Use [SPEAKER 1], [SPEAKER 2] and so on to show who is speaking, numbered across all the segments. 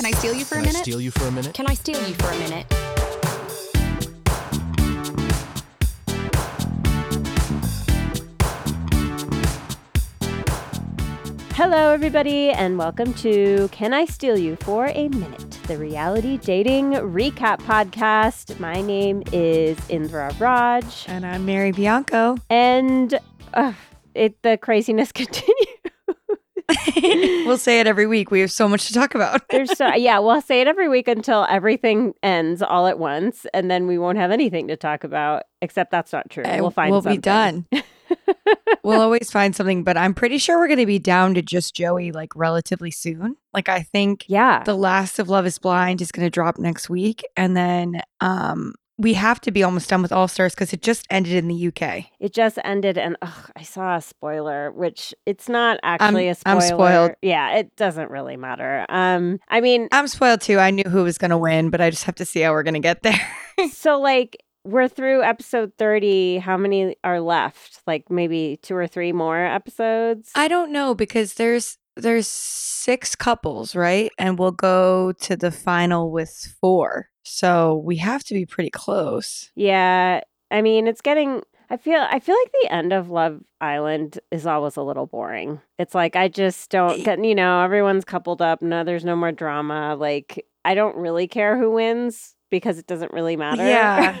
[SPEAKER 1] Can I steal you for
[SPEAKER 2] Can
[SPEAKER 1] a
[SPEAKER 2] I
[SPEAKER 1] minute?
[SPEAKER 2] I steal you for a minute?
[SPEAKER 3] Can I steal you for a minute?
[SPEAKER 4] Hello, everybody, and welcome to Can I Steal You for a Minute, the reality dating recap podcast. My name is Indra Raj,
[SPEAKER 5] And I'm Mary Bianco.
[SPEAKER 4] and uh, it the craziness continues.
[SPEAKER 5] we'll say it every week. We have so much to talk about.
[SPEAKER 4] There's so yeah, we'll say it every week until everything ends all at once, and then we won't have anything to talk about. Except that's not true.
[SPEAKER 5] And
[SPEAKER 4] we'll find
[SPEAKER 5] we'll
[SPEAKER 4] something.
[SPEAKER 5] be done. we'll always find something, but I'm pretty sure we're going to be down to just Joey like relatively soon. Like I think
[SPEAKER 4] Yeah,
[SPEAKER 5] the last of Love is Blind is going to drop next week, and then um we have to be almost done with All Stars because it just ended in the UK.
[SPEAKER 4] it just ended, and ugh, I saw a spoiler, which it's not actually a spoiler.
[SPEAKER 5] I'm spoiled.
[SPEAKER 4] Yeah, it doesn't really matter. Um, I mean,
[SPEAKER 5] I'm spoiled too. I knew who was going to win, but I just have to see how we're going to get there.
[SPEAKER 4] so like we're through episode 30 how many are left like maybe two or three more episodes
[SPEAKER 5] I don't know because there's there's six couples, right? And we'll go to the final with four. So we have to be pretty close.
[SPEAKER 4] yeah i mean it's getting i feel i feel like the end of love island is always a little boring it's like i just don't get you know everyone's coupled up no there's no more drama like i don't really care who wins because it doesn't really matter
[SPEAKER 5] Yeah.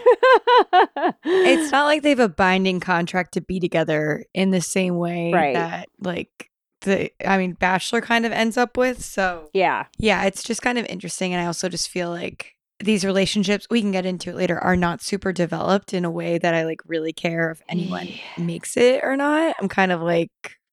[SPEAKER 5] It's not like they have a binding contract to be together in the same way
[SPEAKER 4] Right.
[SPEAKER 5] that like the I mean Bachelor kind of ends up with. So
[SPEAKER 4] yeah
[SPEAKER 5] yeah, it's just kind of interesting and I also just feel like these relationships we can get into it later are not super developed in a way that I like really care if anyone makes it or not. I'm kind of like,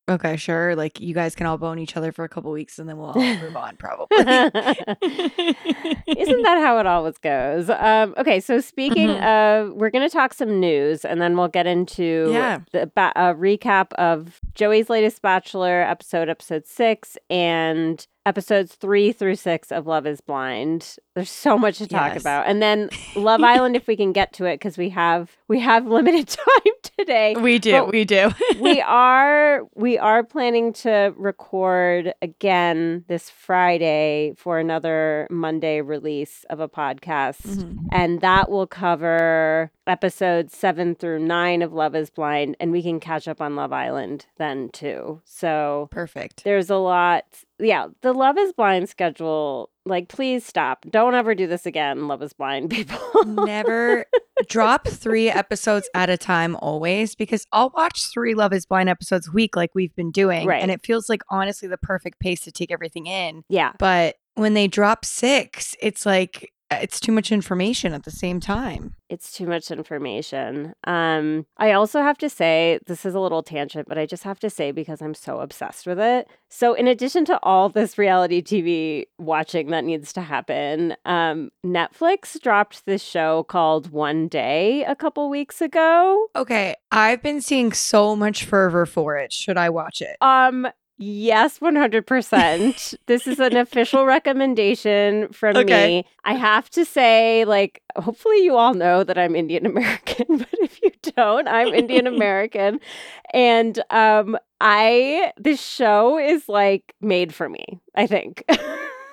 [SPEAKER 5] okay, sure. Like you guys can all bone each other for a couple weeks and then we'll all move on probably.
[SPEAKER 4] Isn't that how it always goes? Um, okay, so speaking
[SPEAKER 5] Mhm.
[SPEAKER 4] of, we're going to talk some news, and then we'll get into
[SPEAKER 5] Yeah.
[SPEAKER 4] the ba- a recap of Joey's latest Bachelor episode, episode six, and episodes three through six of Love Is Blind. There's so much to talk
[SPEAKER 5] Yes.
[SPEAKER 4] about, and then Love Island, if we can get to it, because we have we have limited time today
[SPEAKER 5] we do,
[SPEAKER 4] But
[SPEAKER 5] we do.
[SPEAKER 4] we are we are planning to record again this Friday for another Monday release of a podcast.
[SPEAKER 5] Mhm.
[SPEAKER 4] And that will cover episodes seven through nine of Love is Blind, and we can catch up on Love Island then too. So
[SPEAKER 5] Perfect.
[SPEAKER 4] there's a lot. Yeah, the Love is Blind schedule, like, please stop. Don't ever do this again, Love is Blind people.
[SPEAKER 5] Never drop three episodes at a time always because I'll watch three Love is Blind episodes a week like we've been doing.
[SPEAKER 4] Right.
[SPEAKER 5] And it feels like honestly the perfect pace to take everything in.
[SPEAKER 4] yeah.
[SPEAKER 5] But when they drop six, it's like it's too much information at the same time.
[SPEAKER 4] it's too much information. Um, I also have to say, this is a little tangent, but I just have to say because I'm so obsessed with it. So, in addition to all this reality TV watching that needs to happen, um, Netflix dropped this show called One Day a couple weeks ago.
[SPEAKER 5] Okay, I've been seeing so much fervor for it. Should I watch it?
[SPEAKER 4] Um, yes, 100%. this is an official recommendation from
[SPEAKER 5] Okay.
[SPEAKER 4] me. I have to say, like, hopefully you all know that I'm Indian American, but if you don't, I'm Indian American. And um, I, this show is like made for me, I think.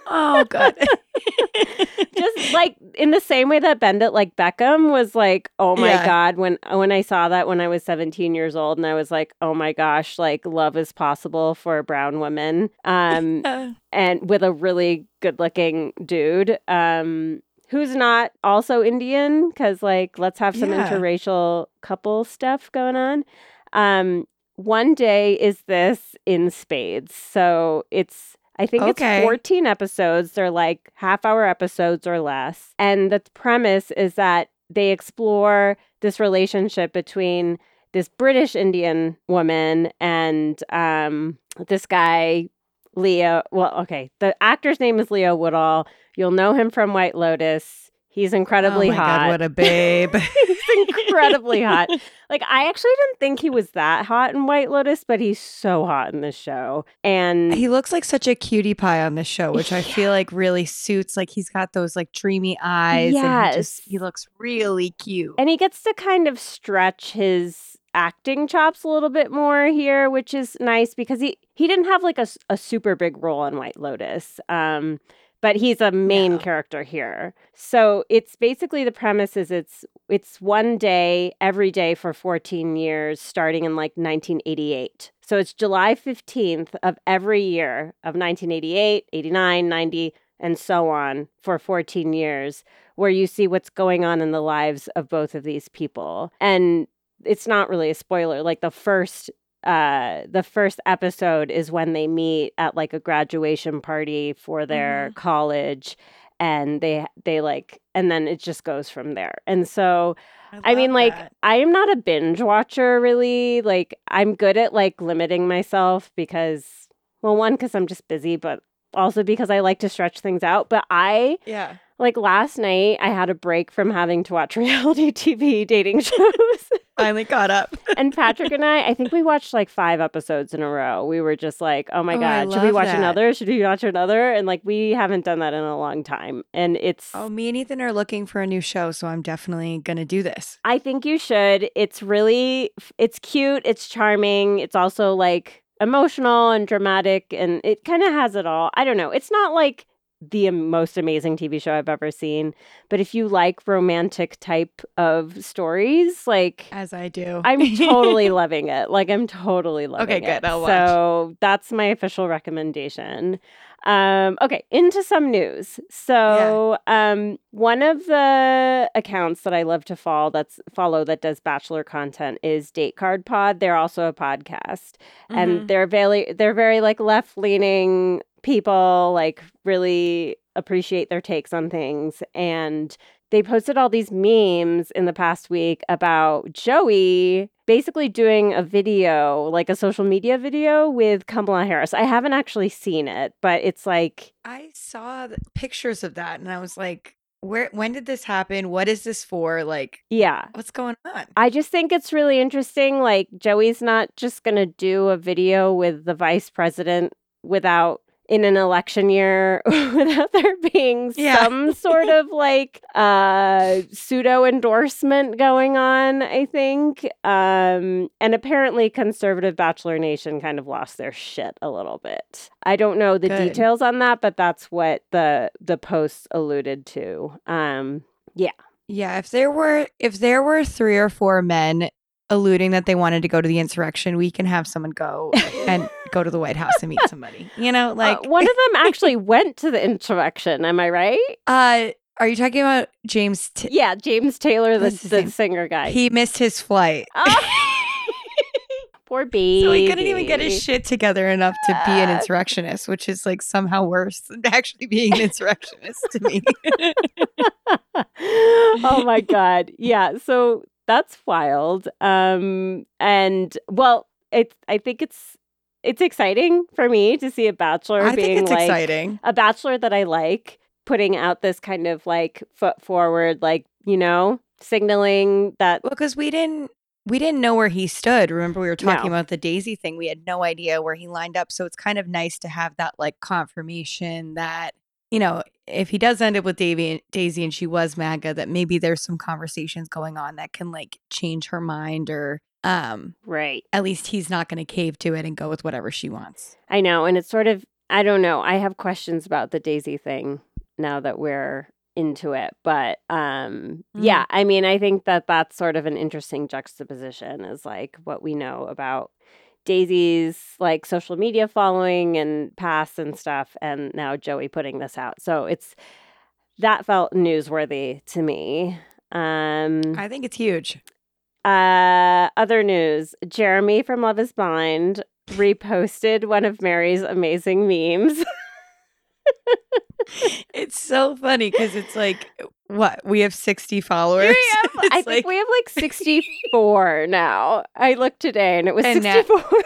[SPEAKER 5] Oh, good.
[SPEAKER 4] Just like in the same way that Bend It Like Beckham was like, oh my
[SPEAKER 5] Yeah.
[SPEAKER 4] god, when when I saw that when I was 17 years old, and I was like, oh my gosh, like love is possible for a brown woman, um, and with a really good looking dude, um, who's not also Indian, because like let's have some
[SPEAKER 5] Yeah.
[SPEAKER 4] interracial couple stuff going on. Um, one day is this in spades, so it's. I think
[SPEAKER 5] Okay.
[SPEAKER 4] it's 14 episodes. They're like half hour episodes or less. And the premise is that they explore this relationship between this British Indian woman and um, this guy, Leo. Well, okay. The actor's name is Leo Woodall. You'll know him from White Lotus. He's incredibly
[SPEAKER 5] oh my
[SPEAKER 4] hot.
[SPEAKER 5] God, what a babe.
[SPEAKER 4] he's incredibly hot. Like I actually didn't think he was that hot in White Lotus, but he's so hot in this show. And
[SPEAKER 5] He looks like such a cutie pie on this show, which I feel like really suits. Like he's got those like dreamy eyes. And he just
[SPEAKER 4] Yes.
[SPEAKER 5] he looks really cute.
[SPEAKER 4] and he gets to kind of stretch his acting chops a little bit more here, which is nice because he he didn't have like a, a super big role in White Lotus. Um but he's a main
[SPEAKER 5] Yeah.
[SPEAKER 4] character here. So it's basically the premise is it's it's one day every day for 14 years starting in like 1988. So it's July 15th of every year of 1988, 89, 90 and so on for 14 years where you see what's going on in the lives of both of these people. And it's not really a spoiler like the first uh the first episode is when they meet at like a graduation party for their college and they they like and then it just goes from there and so i mean
[SPEAKER 5] love
[SPEAKER 4] like
[SPEAKER 5] that.
[SPEAKER 4] i am not a binge watcher really like i'm good at like limiting myself because well one because i'm just busy but also because i like to stretch things out but i
[SPEAKER 5] yeah.
[SPEAKER 4] Like last night i had a break from having to watch reality tv dating shows
[SPEAKER 5] Finally caught up.
[SPEAKER 4] and Patrick and I, I think we watched like five episodes in a row. We were just like, oh my
[SPEAKER 5] Oh,
[SPEAKER 4] God, should we watch
[SPEAKER 5] that.
[SPEAKER 4] another? Should we watch another? And like, we haven't done that in a long time. And it's,
[SPEAKER 5] Oh, me and Ethan are looking for a new show, so I'm definitely gonna do this.
[SPEAKER 4] I think you should. It's really, it's cute, it's charming, it's also like emotional and dramatic, and it kind of has it all. I don't know. It's not like, the most amazing TV show I've ever seen. But if you like romantic type of stories, like
[SPEAKER 5] As I do.
[SPEAKER 4] I'm totally loving it. Like I'm totally loving
[SPEAKER 5] Okay,
[SPEAKER 4] it.
[SPEAKER 5] Okay, good. I'll watch.
[SPEAKER 4] So that's my official recommendation. Um, okay, into some news. So um, one of the accounts that I love to follow that's follow that does bachelor content is Date Card Pod. They're also a podcast
[SPEAKER 5] Mhm.
[SPEAKER 4] and they're very they're very like left leaning people like really appreciate their takes on things and they posted all these memes in the past week about Joey basically doing a video, like a social media video with Kamala Harris. I haven't actually seen it, but it's like
[SPEAKER 5] I saw the pictures of that and I was like, where when did this happen? What is this for? Like,
[SPEAKER 4] yeah.
[SPEAKER 5] what's going on?
[SPEAKER 4] I just think it's really interesting. Like, Joey's not just going to do a video with the vice president without, in an election year, without there being
[SPEAKER 5] Yeah.
[SPEAKER 4] some sort of like uh, pseudo endorsement going on, I think. Um, and apparently, conservative Bachelor Nation kind of lost their shit a little bit. I don't know the
[SPEAKER 5] Good.
[SPEAKER 4] details on that, but that's what the the post alluded to. Um,
[SPEAKER 5] yeah. Yeah, if there were if there were three or four men alluding that they wanted to go to the insurrection, we can have someone go and go to the White House and meet somebody. You know,
[SPEAKER 4] Uh,
[SPEAKER 5] like
[SPEAKER 4] one of them actually went to the insurrection. Am I right?
[SPEAKER 5] uh are you talking about James T-
[SPEAKER 4] Yeah, James Taylor, the, the singer guy.
[SPEAKER 5] He missed his flight.
[SPEAKER 4] Poor baby.
[SPEAKER 5] So he couldn't even get his shit together enough to be an
[SPEAKER 4] Ah.
[SPEAKER 5] insurrectionist, which is like somehow worse than actually being an insurrectionist to me.
[SPEAKER 4] oh my god. Yeah, so that's wild. Um and well, it's I think it's it's exciting for me to see a bachelor
[SPEAKER 5] I
[SPEAKER 4] being like
[SPEAKER 5] exciting.
[SPEAKER 4] a bachelor that I like putting out this kind of like foot forward like, you know, signaling that
[SPEAKER 5] Well, because we didn't we didn't know where he stood. Remember, we were talking
[SPEAKER 4] No.
[SPEAKER 5] about the Daisy thing. We had no idea where he lined up. So it's kind of nice to have that like confirmation that, you know, if he does end up with Davy, Daisy and she was MAGA, that maybe there's some conversations going on that can like change her mind or um
[SPEAKER 4] right.
[SPEAKER 5] at least he's not gonna cave to it and go with whatever she wants.
[SPEAKER 4] I know, and it's sort of I don't know. I have questions about the Daisy thing now that we're into it, but um yeah, I mean, I think that that's sort of an interesting juxtaposition is like what we know about Daisy's like social media following and past and stuff and now Joey putting this out. So it's that felt newsworthy to me. Um
[SPEAKER 5] I think it's huge.
[SPEAKER 4] Uh, other news Jeremy from Love is Blind reposted one of Mary's amazing memes.
[SPEAKER 5] It's so funny because it's like what we have 60 followers.
[SPEAKER 4] I
[SPEAKER 5] It's
[SPEAKER 4] think we have like 64 now. I looked today and it was
[SPEAKER 5] And now-
[SPEAKER 4] 64.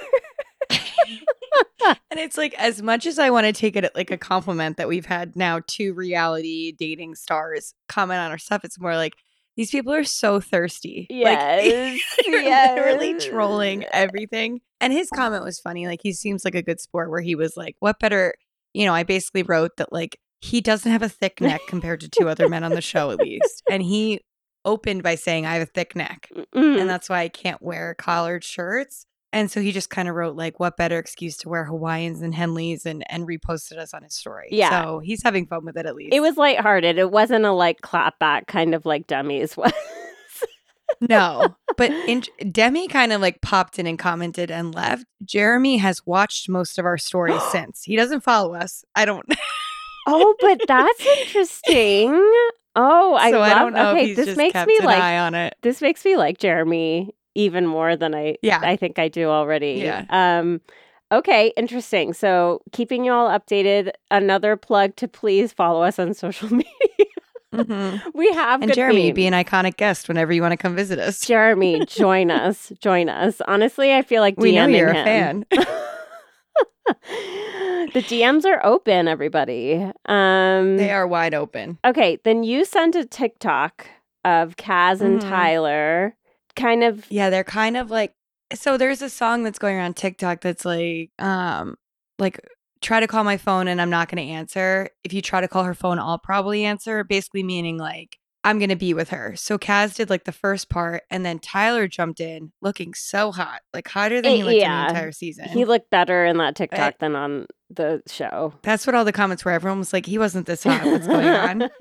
[SPEAKER 5] and it's like as much as I want to take it at like a compliment that we've had now two reality dating stars comment on our stuff, it's more like these people are so thirsty.
[SPEAKER 4] yes.
[SPEAKER 5] Like you're literally trolling everything. And his comment was funny. Like he seems like a good sport where he was like, What better you know, I basically wrote that like he doesn't have a thick neck compared to two other men on the show at least. And he opened by saying, I have a thick neck.
[SPEAKER 4] Mm.
[SPEAKER 5] and that's why I can't wear collared shirts. And so he just kind of wrote like, "What better excuse to wear Hawaiians and Henleys?" and and reposted us on his story.
[SPEAKER 4] Yeah.
[SPEAKER 5] so he's having fun with it at least.
[SPEAKER 4] It was lighthearted. It wasn't a like clap back kind of like Demi's was.
[SPEAKER 5] no, but in, Demi kind of like popped in and commented and left. Jeremy has watched most of our stories since. He doesn't follow us. I don't.
[SPEAKER 4] oh, but that's interesting. Oh, I
[SPEAKER 5] so
[SPEAKER 4] love.
[SPEAKER 5] I don't know
[SPEAKER 4] okay, this makes me like
[SPEAKER 5] eye on it.
[SPEAKER 4] this makes me like Jeremy even more than I
[SPEAKER 5] Yeah.
[SPEAKER 4] I think I do already.
[SPEAKER 5] Yeah.
[SPEAKER 4] Um okay, interesting. So keeping you all updated, another plug to please follow us on social media.
[SPEAKER 5] Mhm.
[SPEAKER 4] we have
[SPEAKER 5] And Jeremy,
[SPEAKER 4] themes.
[SPEAKER 5] be an iconic guest whenever you want to come visit us.
[SPEAKER 4] Jeremy, join us. Join us. Honestly, I feel like
[SPEAKER 5] we know you're a fan.
[SPEAKER 4] the DMs are open, everybody. Um
[SPEAKER 5] they are wide open.
[SPEAKER 4] Okay, then you sent a TikTok of Kaz and
[SPEAKER 5] Mhm.
[SPEAKER 4] Tyler kind of
[SPEAKER 5] Yeah, they're kind of like so there's a song that's going around TikTok that's like um like try to call my phone and I'm not going to answer. If you try to call her phone, I'll probably answer, basically meaning like I'm going to be with her. So Kaz did like the first part and then Tyler jumped in looking so hot, like hotter than he
[SPEAKER 4] Eh,
[SPEAKER 5] looked in the entire season.
[SPEAKER 4] he looked better in that TikTok
[SPEAKER 5] Right.
[SPEAKER 4] than on the show.
[SPEAKER 5] that's what all the comments were. Everyone was like, he wasn't this hot. What's going on?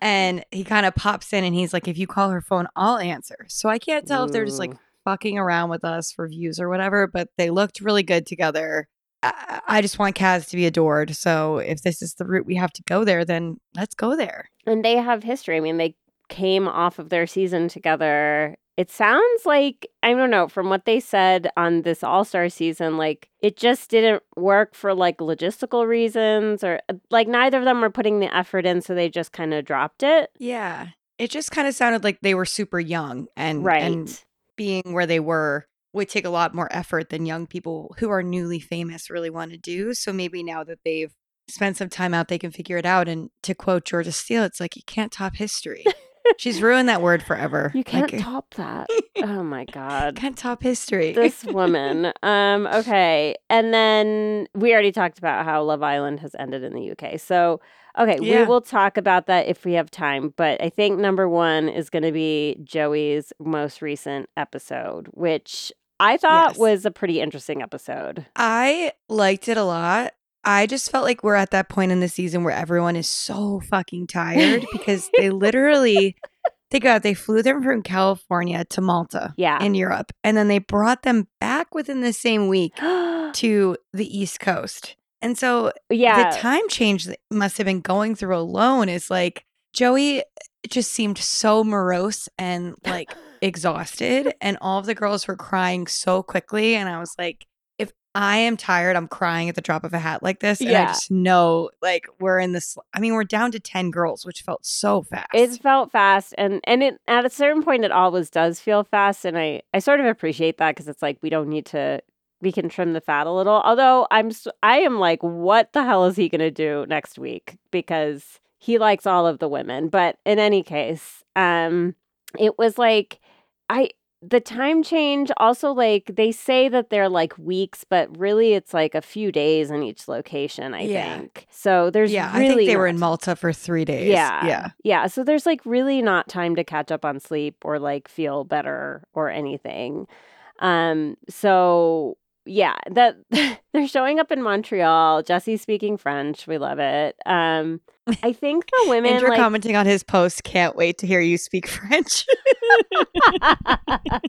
[SPEAKER 5] And he kind of pops in and he's like, if you call her phone, I'll answer. So I can't tell if they're just like fucking around with us for views or whatever, but they looked really good together. I, just want Kaz to be adored. So if this is the route we have to go there, then let's go there.
[SPEAKER 4] and they have history. I mean, they came off of their season together. It sounds like I don't know from what they said on this All Star season, like it just didn't work for like logistical reasons, or like neither of them were putting the effort in, so they just kind of dropped it.
[SPEAKER 5] Yeah. It just kind of sounded like they were super young and,
[SPEAKER 4] right.
[SPEAKER 5] and being where they were would take a lot more effort than young people who are newly famous really want to do. So maybe now that they've spent some time out, they can figure it out. And to quote Georgia Steel, it's like you can't top history. She's ruined that word forever.
[SPEAKER 4] you can't
[SPEAKER 5] Like,
[SPEAKER 4] top that. oh my god.
[SPEAKER 5] can't top history.
[SPEAKER 4] this woman. Um, okay. And then we already talked about how Love Island has ended in the UK. So, okay, we will talk about that if we have time. But I think number one is going to be Joey's most recent episode, which I thought
[SPEAKER 5] Yes.
[SPEAKER 4] was a pretty interesting episode.
[SPEAKER 5] I liked it a lot. I just felt like we're at that point in the season where everyone is so fucking tired because they literally think about it, they flew them from California to Malta
[SPEAKER 4] Yeah.
[SPEAKER 5] in Europe and then they brought them back within the same week to the East Coast. And so
[SPEAKER 4] yeah.
[SPEAKER 5] the time change that must have been going through alone is like Joey just seemed so morose and like exhausted and all of the girls were crying so quickly and I was like if I am tired I'm crying at the drop of a hat like this and I just know like we're in this I mean we're down to 10 girls which felt so fast.
[SPEAKER 4] It felt fast, and and it at a certain point it always does feel fast, and I I sort of appreciate that because it's like we don't need to we can trim the fat a little. Although I'm I am like, what the hell is he gonna do next week? Because he likes all of the women, but in any case, um, it was like I the time change also like they say that they're like weeks, but really it's like a few days in each location. I
[SPEAKER 5] Yeah.
[SPEAKER 4] think so. There's
[SPEAKER 5] yeah,
[SPEAKER 4] really
[SPEAKER 5] I think they were in Malta for 3 days.
[SPEAKER 4] yeah.
[SPEAKER 5] Yeah.
[SPEAKER 4] Yeah. So there's like really not time to catch up on sleep or like feel better or anything. Um so yeah, that they're showing up in Montreal. Jesse's speaking French. We love it. Um I think the women
[SPEAKER 5] Andrew
[SPEAKER 4] like
[SPEAKER 5] commenting on his post can't wait to hear you speak French.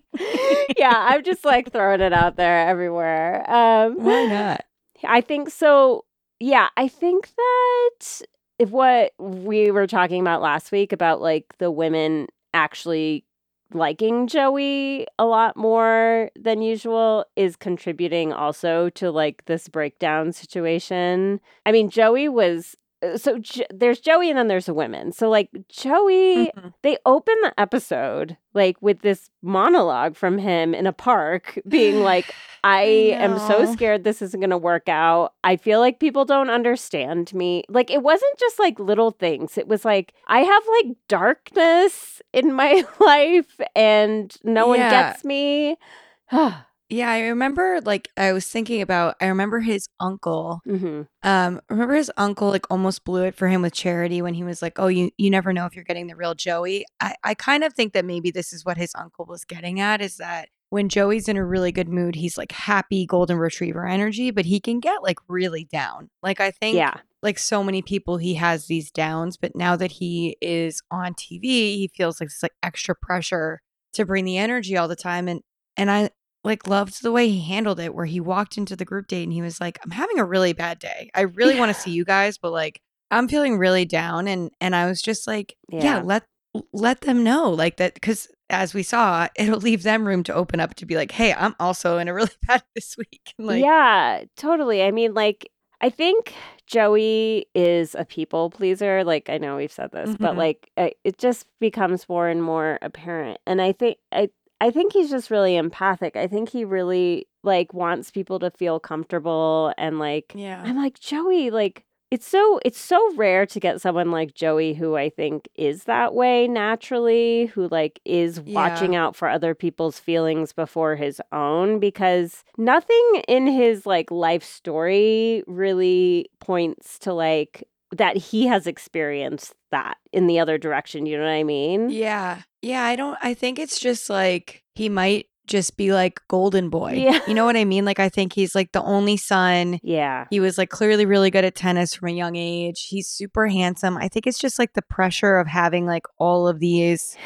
[SPEAKER 4] Yeah, I'm just like throwing it out there everywhere. Um
[SPEAKER 5] Why not?
[SPEAKER 4] I think so. Yeah, I think that if what we were talking about last week about like the women actually liking Joey a lot more than usual is contributing also to like this breakdown situation. I mean, Joey was so J- there's Joey and then there's the women. So like Joey
[SPEAKER 5] Mhm.
[SPEAKER 4] they open the episode like with this monologue from him in a park being like I am so scared this isn't going to work out. I feel like people don't understand me. Like it wasn't just like little things. It was like I have like darkness in my life and no one gets me.
[SPEAKER 5] Yeah, I remember like I was thinking about I remember his uncle.
[SPEAKER 4] hmm
[SPEAKER 5] Um remember his uncle like almost blew it for him with Charity when he was like, "Oh, you you never know if you're getting the real Joey." I I kind of think that maybe this is what his uncle was getting at is that when Joey's in a really good mood, he's like happy golden retriever energy, but he can get like really down. Like I think
[SPEAKER 4] Yeah.
[SPEAKER 5] like so many people he has these downs, but now that he is on TV, he feels like this like extra pressure to bring the energy all the time and and I like loved the way he handled it where he walked into the group date and he was like, "I'm having a really bad day. I really want to see you guys, but like I'm feeling really down." And and I was just like,
[SPEAKER 4] Yeah.
[SPEAKER 5] "Yeah, let let them know like that cuz as we saw, it'll leave them room to open up to be like, "Hey, I'm also in a really bad this week." And, like
[SPEAKER 4] yeah, totally. I mean, like, I think Joey is a people pleaser. Like, I know we've said this, but
[SPEAKER 5] Mhm.
[SPEAKER 4] like, it just becomes more and more apparent. And I think I I think he's just really empathic. I think he really like wants people to feel comfortable and like
[SPEAKER 5] Yeah.
[SPEAKER 4] I'm like Joey, like it's so it's so rare to get someone like Joey who I think is that way naturally, who like is
[SPEAKER 5] Yeah.
[SPEAKER 4] watching out for other people's feelings before his own because nothing in his like life story really points to like that he has experienced that in the other direction, you know what I mean?
[SPEAKER 5] Yeah. Yeah, I don't I think it's just like he might just be like golden boy.
[SPEAKER 4] Yeah.
[SPEAKER 5] You know what I mean? Like I think he's like the only son.
[SPEAKER 4] Yeah.
[SPEAKER 5] He was like clearly really good at tennis from a young age. He's super handsome. I think it's just like the pressure of having like all of these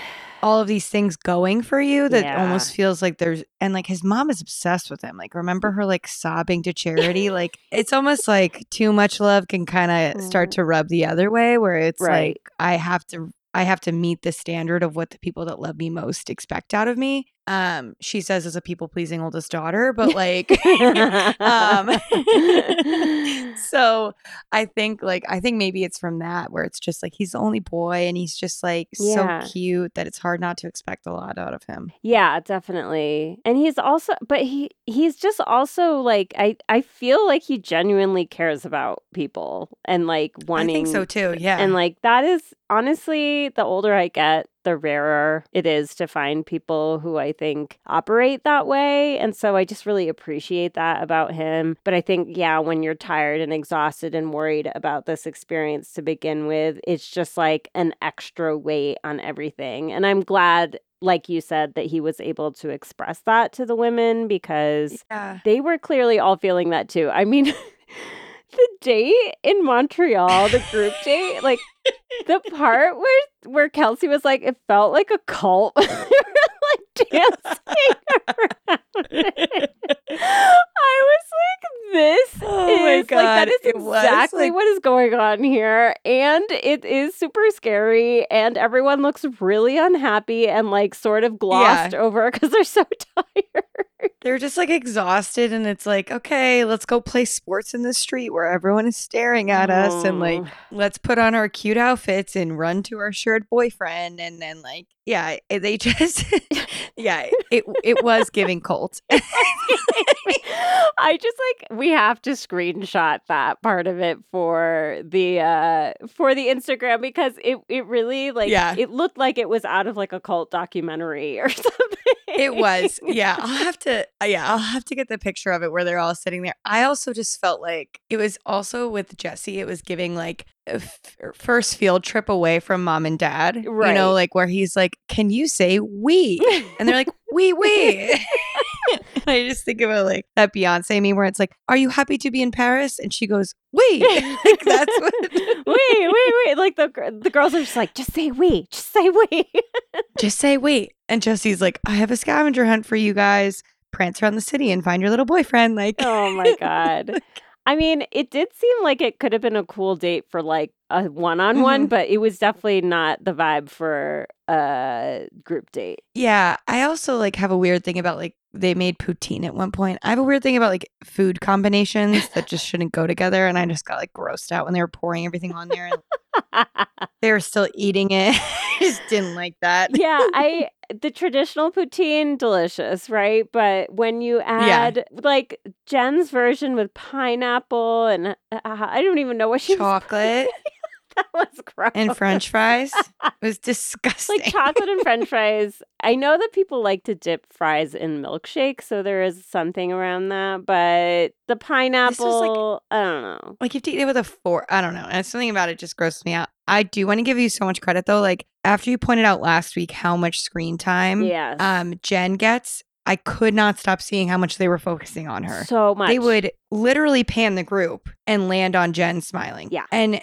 [SPEAKER 5] all of these things going for you that
[SPEAKER 4] Yeah.
[SPEAKER 5] almost feels like there's and like his mom is obsessed with him. Like remember her like sobbing to Charity? like it's almost like too much love can kind of start
[SPEAKER 4] Mm.
[SPEAKER 5] to rub the other way where it's
[SPEAKER 4] Right.
[SPEAKER 5] like I have to I have to meet the standard of what the people that love me most expect out of me. Um she says as a people pleasing oldest daughter, but like um so i think like i think maybe it's from that where it's just like he's the only boy and he's just like
[SPEAKER 4] Yeah.
[SPEAKER 5] so cute that it's hard not to expect a lot out of him
[SPEAKER 4] Yeah, definitely. And he's also but he he's just also like I I feel like he genuinely cares about people and like wanting
[SPEAKER 5] i think so too yeah
[SPEAKER 4] And like that is honestly the older I get, the rarer it is to find people who I think operate that way. And so I just really appreciate that about him. But I think, yeah, when you're tired and exhausted and worried about this experience to begin with, it's just like an extra weight on everything. And I'm glad, like you said, that he was able to express that to the women because
[SPEAKER 5] yeah
[SPEAKER 4] they were clearly all feeling that too. I mean, the date in Montreal, the group date, like the part where where Kelsey was like, it felt like a cult. Were, like dancing around. I was like, this
[SPEAKER 5] Oh my
[SPEAKER 4] is like that
[SPEAKER 5] God,
[SPEAKER 4] is exactly
[SPEAKER 5] like-
[SPEAKER 4] what is going on here. And it is super scary. And everyone looks really unhappy and like sort of glossed over because they're so tired.
[SPEAKER 5] they're just like exhausted and it's like okay let's go play sports in the street where everyone is staring at us and like
[SPEAKER 4] Oh.
[SPEAKER 5] let's put on our cute outfits and run to our shared boyfriend and then like yeah eh, they just yeah it it was giving cult
[SPEAKER 4] I just like we have to screenshot that part of it for the uh for the Instagram because it it really like
[SPEAKER 5] Yeah.
[SPEAKER 4] it looked like it was out of like a cult documentary or something.
[SPEAKER 5] It was. Yeah. I'll have to uh, yeah, I'll have to get the picture of it where they're all sitting there. I also just felt like it was also with Jesse, it was giving like f- first field trip away from mom and dad. You know, like where he's like, "Can you say we?" And they're like, "We, we." I just think about like that Beyonce meme where it's like, "Are you happy to be in Paris?" And she goes, "We." like that's what
[SPEAKER 4] wait, wait, wait. Like the the girls are just like, just say we, just say we.
[SPEAKER 5] Just say wait. And Jesse's like, I have a scavenger hunt for you guys. Prance around the city and find your little boyfriend. Like,
[SPEAKER 4] oh my god. I mean, it did seem like it could have been a cool date for like a one-on-one,
[SPEAKER 5] Mhm.
[SPEAKER 4] but it was definitely not the vibe for a group date.
[SPEAKER 5] yeah. I also like have a weird thing about like they made poutine at one point. I have a weird thing about like food combinations that just shouldn't go together. And I just got like grossed out when they were pouring everything on there and they were still eating it. I just didn't like that.
[SPEAKER 4] yeah, I the traditional poutine delicious, right? But when you add like Jen's version with pineapple and uh, I don't even know what she
[SPEAKER 5] Chocolate
[SPEAKER 4] that was gross.
[SPEAKER 5] and french fries it was disgusting.
[SPEAKER 4] like chocolate and french fries. I know that people like to dip fries in milkshake, so there is something around that, but the pineapple, I don't know.
[SPEAKER 5] like you have to eat it with a fork. I don't know. And something about it just grosses me out. I do want to give you so much credit though. Like after you pointed out last week how much screen time
[SPEAKER 4] Yes.
[SPEAKER 5] um Jen gets, I could not stop seeing how much they were focusing on her.
[SPEAKER 4] So much.
[SPEAKER 5] They would literally pan the group and land on Jen smiling.
[SPEAKER 4] Yeah.
[SPEAKER 5] And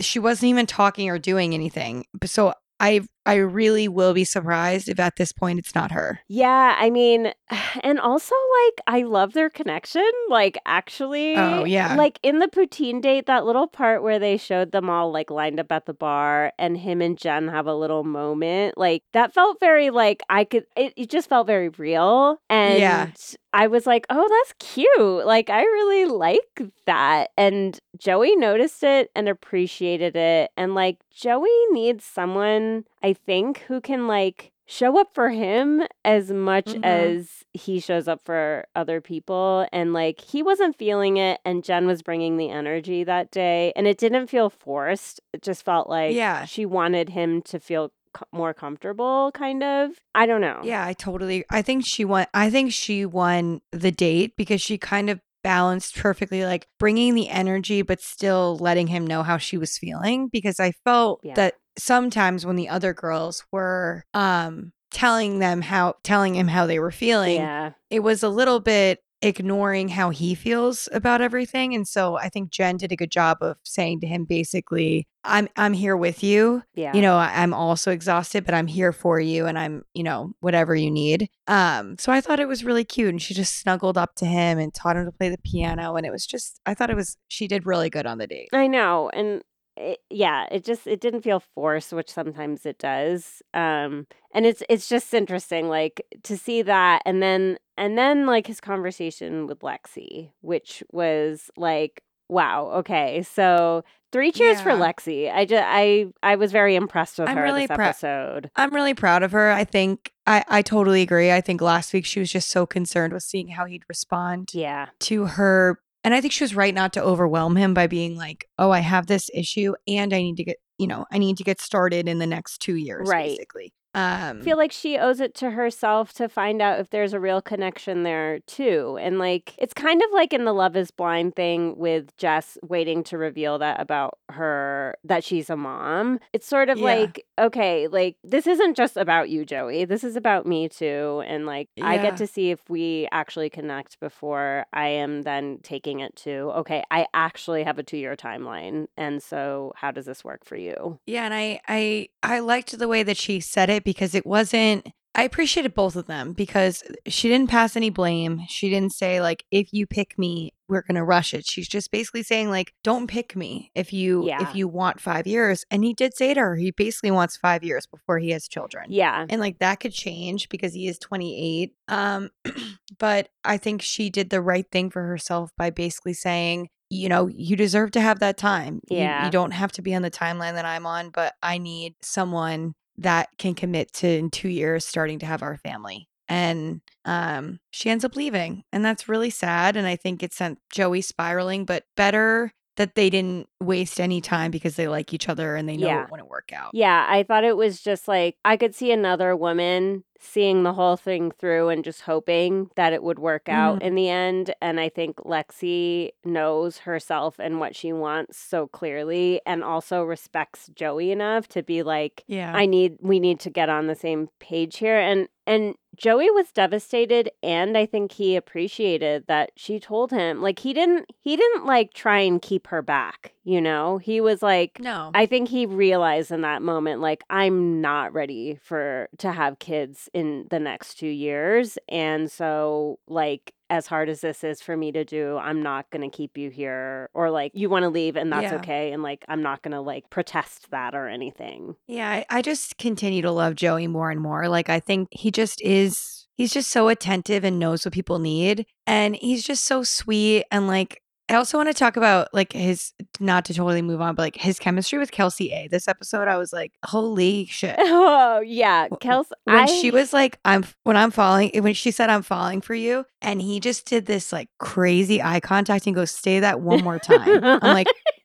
[SPEAKER 5] she wasn't even talking or doing anything. So I I really will be surprised if at this point it's not her.
[SPEAKER 4] Yeah, I mean, and also like I love their connection. Like actually,
[SPEAKER 5] Oh, yeah.
[SPEAKER 4] like in the poutine date, that little part where they showed them all like lined up at the bar, and him and Jen have a little moment. Like that felt very like I could. It, it just felt very real, and
[SPEAKER 5] Yeah.
[SPEAKER 4] I was like, oh, that's cute. Like I really like that, and Joey noticed it and appreciated it, and like Joey needs someone I think who can like show up for him as much
[SPEAKER 5] Mhm.
[SPEAKER 4] as he shows up for other people and like he wasn't feeling it and Jen was bringing the energy that day and it didn't feel forced it just felt like
[SPEAKER 5] Yeah.
[SPEAKER 4] she wanted him to feel co- more comfortable kind of I don't know
[SPEAKER 5] Yeah, I totally. I think she won. I think she won the date because she kind of balanced perfectly, like bringing the energy, but still letting him know how she was feeling. Because I felt
[SPEAKER 4] Yeah.
[SPEAKER 5] that sometimes when the other girls were um telling them how telling him how they were feeling,
[SPEAKER 4] yeah.
[SPEAKER 5] it was a little bit ignoring how he feels about everything and so i think jen did a good job of saying to him basically i'm i'm here with you.
[SPEAKER 4] Yeah.
[SPEAKER 5] you know i'm also exhausted but i'm here for you and i'm you know whatever you need. Um so i thought it was really cute and she just snuggled up to him and taught him to play the piano and it was just i thought it was she did really good on the date.
[SPEAKER 4] I know, and it, yeah, it just it didn't feel forced, which sometimes it does. Um, and it's it's just interesting, like to see that, and then and then like his conversation with Lexi, which was like, wow, okay, so three cheers for Lexi. I just I I was very impressed with
[SPEAKER 5] I'm
[SPEAKER 4] her
[SPEAKER 5] really
[SPEAKER 4] this episode.
[SPEAKER 5] I'm really proud of her. I think I, I totally agree. I think last week she was just so concerned with seeing how he'd respond
[SPEAKER 4] Yeah,
[SPEAKER 5] to her. And I think she was right not to overwhelm him by being like, oh, I have this issue and I need to get, you know, I need to get started in the next two years,
[SPEAKER 4] Right.
[SPEAKER 5] basically. Um,
[SPEAKER 4] I feel like she owes it to herself to find out if there's a real connection there too. And like it's kind of like in the Love is Blind thing with Jess waiting to reveal that about her that she's a mom. It's sort of
[SPEAKER 5] Yeah.
[SPEAKER 4] like, okay, like this isn't just about you, Joey. This is about me too. And like I get to see if we actually connect before I am then taking it to, okay, I actually have a two year timeline. And so how does this work for you?
[SPEAKER 5] yeah, and I I I liked the way that she said it because it wasn't I appreciated both of them because she didn't pass any blame. She didn't say like if you pick me, we're going to rush it. She's just basically saying like don't pick me if you
[SPEAKER 4] Yeah.
[SPEAKER 5] if you want 5 years. And he did say to her he basically wants 5 years before he has children.
[SPEAKER 4] Yeah.
[SPEAKER 5] and like that could change because he is 28 um but i think she did the right thing for herself by basically saying you know you deserve to have that time You-
[SPEAKER 4] Yeah.
[SPEAKER 5] you, don't have to be on the timeline that i'm on but i need someone that can commit to in two years starting to have our family and um she ends up leaving and that's really sad and i think it sent joey spiraling but better that they didn't waste any time because they like each other and they know
[SPEAKER 4] Yeah.
[SPEAKER 5] it wouldn't work out
[SPEAKER 4] Yeah, I thought it was just like I could see another woman seeing the whole thing through and just hoping that it would work out
[SPEAKER 5] Mhm.
[SPEAKER 4] in the end. And I think Lexi knows herself and what she wants so clearly and also respects Joey enough to be like,
[SPEAKER 5] yeah
[SPEAKER 4] I need we need to get on the same page here and and Joey was devastated and I think he appreciated that she told him like he didn't he didn't like try and keep her back, you know? He was like
[SPEAKER 5] no
[SPEAKER 4] I think he realized in that moment, like, I'm not ready for to have kids in the next two years. And so, like, as hard as this is for me to do, I'm not gonna keep you here. Or like you want to leave and that's
[SPEAKER 5] Yeah.
[SPEAKER 4] okay. And like I'm not gonna like protest that or anything.
[SPEAKER 5] Yeah, I, I just continue to love Joey more and more. Like, I think he just is, he's just so attentive and knows what people need. And he's just so sweet. And like, I also want to talk about like his, not to totally move on, but like his chemistry with Kelsey A. This episode, I was like, holy shit.
[SPEAKER 4] Oh yeah. Kelsey.
[SPEAKER 5] When
[SPEAKER 4] I,
[SPEAKER 5] she was like, I'm, when I'm falling, when she said, I'm falling for you, and he just did this like crazy eye contact and goes, "Stay that one more time. I'm like,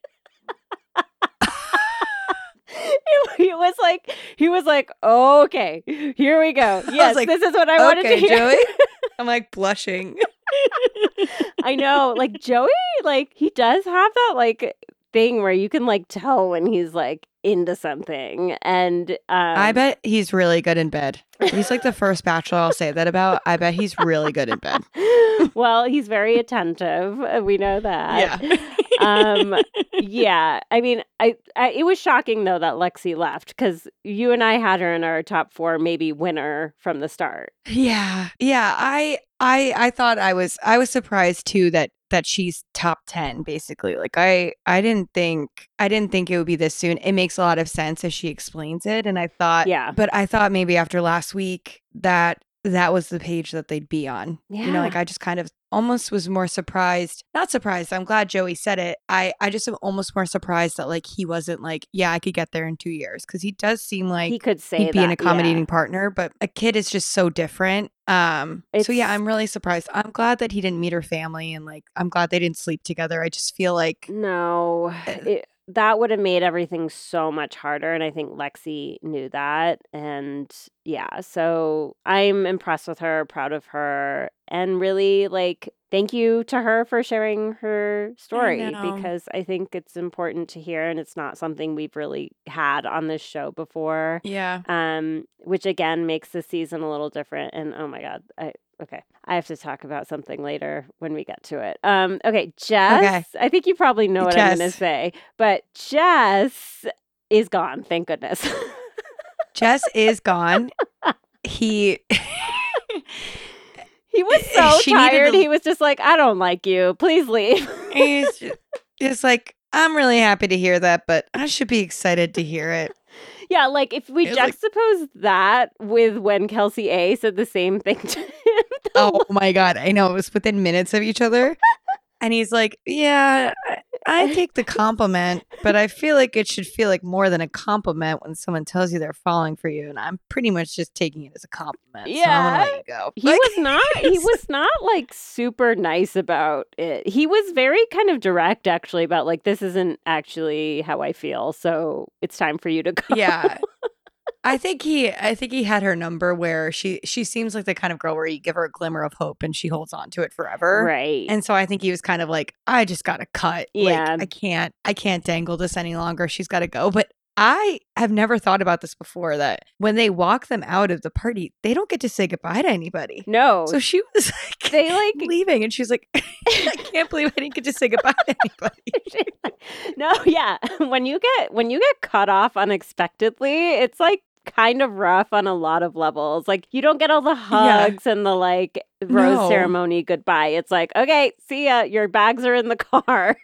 [SPEAKER 4] he was like he was like, okay, here we go. Yes,
[SPEAKER 5] like,
[SPEAKER 4] this is what I wanted to
[SPEAKER 5] okay,
[SPEAKER 4] hear.
[SPEAKER 5] Joey. I'm like blushing.
[SPEAKER 4] I know, like Joey, like he does have that like thing where you can like tell when he's like into something. And um,
[SPEAKER 5] I bet he's really good in bed. He's like the first bachelor I'll say that about. I bet he's really good in bed.
[SPEAKER 4] well, he's very attentive. uh, We know that.
[SPEAKER 5] Yeah.
[SPEAKER 4] Um yeah i mean I, I it was shocking though that lexi left because you and i had her in our top four maybe winner from the start
[SPEAKER 5] Yeah. Yeah, I I I thought I was I was surprised too that that she's top 10 basically. Like I I didn't think I didn't think it would be this soon. It makes a lot of sense as she explains it and I thought
[SPEAKER 4] yeah
[SPEAKER 5] but I thought maybe after last week that that was the page that they'd be on. yeah. You know, like I just kind of almost was more surprised. Not surprised. I'm glad Joey said it. I I just am almost more surprised that like he wasn't like, yeah, I could get there in 2 years cuz he does seem like
[SPEAKER 4] he could say
[SPEAKER 5] he'd be
[SPEAKER 4] that,
[SPEAKER 5] an
[SPEAKER 4] yeah.
[SPEAKER 5] accommodating partner, but a kid is just so different. Um, so yeah, I'm really surprised. I'm glad that he didn't meet her family, and like I'm glad they didn't sleep together. I just feel like
[SPEAKER 4] No, it, that would have made everything so much harder. And I think Lexi knew that. And yeah, so I'm impressed with her, proud of her, and really like thank you to her for sharing her story
[SPEAKER 5] know.
[SPEAKER 4] because I think it's important to hear and it's not something we've really had on this show before.
[SPEAKER 5] yeah,
[SPEAKER 4] Um, which again makes the season a little different. And oh my god, I okay, I have to talk about something later when we get to it. Um, okay, Jess, I think you probably know what I'm gonna say, but Jess is gone. Thank goodness.
[SPEAKER 5] Jess is gone. He
[SPEAKER 4] he was eh, eh, so
[SPEAKER 5] She
[SPEAKER 4] tired.
[SPEAKER 5] to-
[SPEAKER 4] He was just like, I don't like you. Please leave.
[SPEAKER 5] he's ju- just like I'm really happy to hear that, but I should be excited to hear it.
[SPEAKER 4] yeah, like if we
[SPEAKER 5] was like-
[SPEAKER 4] juxtapose that with when Kelsey A said the same thing to him.
[SPEAKER 5] Oh my god, I know it was within minutes of each other. And he's like, "Yeah, I, take the compliment, but I feel like it should feel like more than a compliment when someone tells you they're falling for you, and I'm pretty much just taking it as a compliment. So I'm
[SPEAKER 4] Yeah.
[SPEAKER 5] you go."
[SPEAKER 4] he
[SPEAKER 5] Like,
[SPEAKER 4] was not he was not like super nice about it he was very kind of direct actually about like this isn't actually how i feel so it's time for you to go
[SPEAKER 5] yeah. I think he I think he had her number where she she seems like the kind of girl where you give her a glimmer of hope and she holds on to it forever.
[SPEAKER 4] right
[SPEAKER 5] And so I think he was kind of like, I just gotta cut.
[SPEAKER 4] Yeah.
[SPEAKER 5] Like I can't I can't dangle this any longer. She's gotta go. But I have never thought about this before that when they walk them out of the party, they don't get to say goodbye to anybody.
[SPEAKER 4] no
[SPEAKER 5] So she was like
[SPEAKER 4] They, like-
[SPEAKER 5] leaving and she's like, I can't believe I didn't get to say goodbye to anybody.
[SPEAKER 4] no yeah when you get when you get cut off unexpectedly it's like kind of rough on a lot of levels like you don't get all the hugs and the like rose
[SPEAKER 5] No.
[SPEAKER 4] ceremony goodbye it's like okay see ya your bags are in the car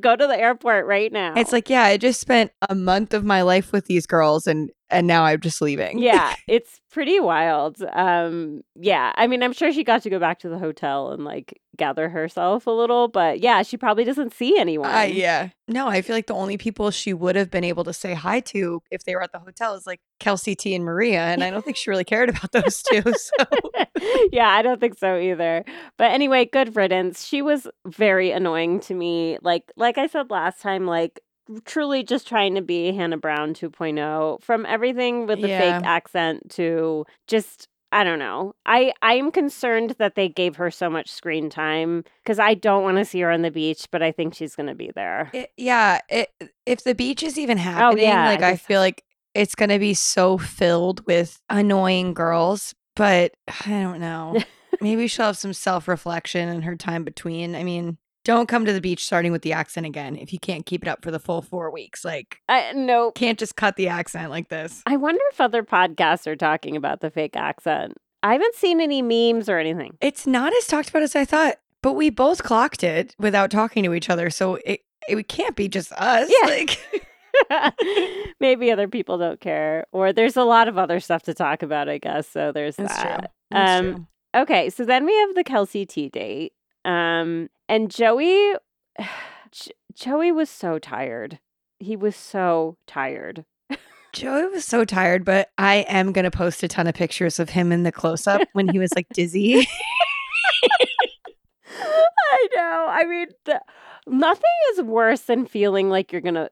[SPEAKER 4] go to the airport right now
[SPEAKER 5] It's like, yeah, I just spent a month of my life with these girls and and now I'm just leaving.
[SPEAKER 4] yeah it's pretty wild um yeah i mean i'm sure she got to go back to the hotel and like gather herself a little but yeah she probably doesn't see anyone
[SPEAKER 5] Uh, yeah. No, I feel like the only people she would have been able to say hi to if they were at the hotel is like Kelsey T and Maria. And I don't think she really cared about those two. So
[SPEAKER 4] yeah, I don't think so either. But anyway, good riddance. She was very annoying to me. Like like I said last time, like truly just trying to be Hannah Brown 2.0 from everything with the
[SPEAKER 5] Yeah.
[SPEAKER 4] fake accent to just I don't know. I I'm concerned that they gave her so much screen time cuz I don't want to see her on the beach, but I think she's going to be there.
[SPEAKER 5] it, yeah, it, if the beach is even oh, happening,
[SPEAKER 4] Oh, yeah,
[SPEAKER 5] like I feel like it's going to be so filled with annoying girls. But I don't know. Maybe she'll have some self reflection in her time between. I mean, don't come to the beach starting with the accent again if you can't keep it up for the full four weeks. Like,
[SPEAKER 4] I no.
[SPEAKER 5] can't just cut the accent like this.
[SPEAKER 4] I wonder if other podcasts are talking about the fake accent. I haven't seen any memes or anything.
[SPEAKER 5] It's not as talked about as I thought, but we both clocked it without talking to each other. So it, it can't be just us.
[SPEAKER 4] Yeah.
[SPEAKER 5] Like,
[SPEAKER 4] Maybe other people don't care, or there's a lot of other stuff to talk about. I guess so. There's
[SPEAKER 5] that's
[SPEAKER 4] that.
[SPEAKER 5] true. That's
[SPEAKER 4] Um,
[SPEAKER 5] true.
[SPEAKER 4] Okay, so then we have the Kelsey T date, um, and Joey. Joey was so tired. He was so tired.
[SPEAKER 5] Joey was so tired, but I am going to post a ton of pictures of him in the close up when he was like dizzy.
[SPEAKER 4] I know. I mean, the, nothing is worse than feeling like you're gonna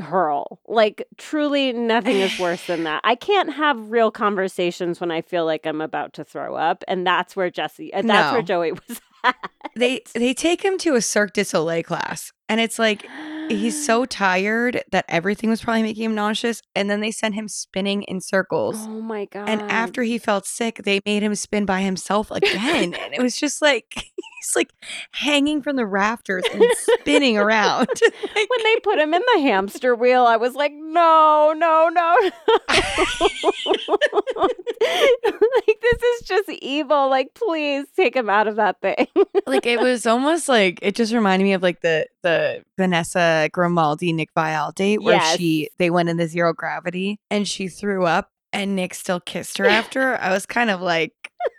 [SPEAKER 4] hurl. Like truly, nothing is worse than that. I can't have real conversations when I feel like I'm about to throw up, and that's where Jesse. and That's where Joey was. At.
[SPEAKER 5] they they take him to a Cirque du Soleil class, and it's like he's so tired that everything was probably making him nauseous. And then they sent him spinning in circles.
[SPEAKER 4] Oh my god.
[SPEAKER 5] And after he felt sick, they made him spin by himself again. and it was just like he's like hanging from the rafters and spinning around. Like,
[SPEAKER 4] when they put him in the hamster wheel, I was like, no, no, no. like this is just evil. Like, please take him out of that thing.
[SPEAKER 5] like it was almost like it just reminded me of like the the Vanessa Grimaldi Nick Viall date where
[SPEAKER 4] Yes.
[SPEAKER 5] she they went in the zero gravity and she threw up and Nick still kissed her after. I was kind of like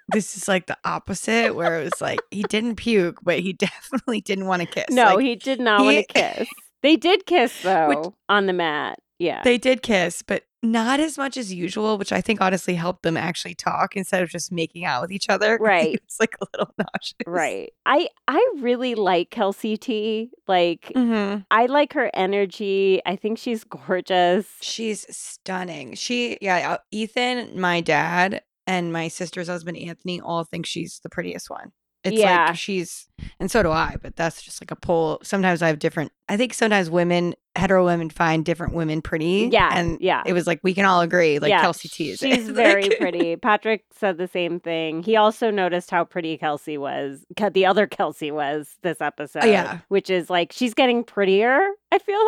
[SPEAKER 5] this is like the opposite where it was like he didn't puke but he definitely didn't want to kiss.
[SPEAKER 4] no,
[SPEAKER 5] Like,
[SPEAKER 4] he did not want to kiss. They did kiss though on the mat. Yeah.
[SPEAKER 5] they did kiss but not as much as usual, which I think honestly helped them actually talk instead of just making out with each other.
[SPEAKER 4] Right.
[SPEAKER 5] It's like a little nauseous.
[SPEAKER 4] right. I I really like Kelsey T. Like
[SPEAKER 5] hmm
[SPEAKER 4] I like her energy. I think she's gorgeous.
[SPEAKER 5] She's stunning. She, yeah, uh, Ethan, my dad, and my sister's husband, Anthony, all think she's the prettiest one. It's
[SPEAKER 4] Yeah.
[SPEAKER 5] like she's, and so do I, but that's just like a poll. Sometimes I have different, I think sometimes women, hetero women, find different women pretty.
[SPEAKER 4] Yeah.
[SPEAKER 5] And
[SPEAKER 4] yeah.
[SPEAKER 5] it was like, we can all agree, like
[SPEAKER 4] Yeah,
[SPEAKER 5] Kelsey T is.
[SPEAKER 4] She's very pretty. Patrick said the same thing. He also noticed how pretty Kelsey was. The other Kelsey was this episode.
[SPEAKER 5] Oh, yeah.
[SPEAKER 4] Which is like she's getting prettier, I feel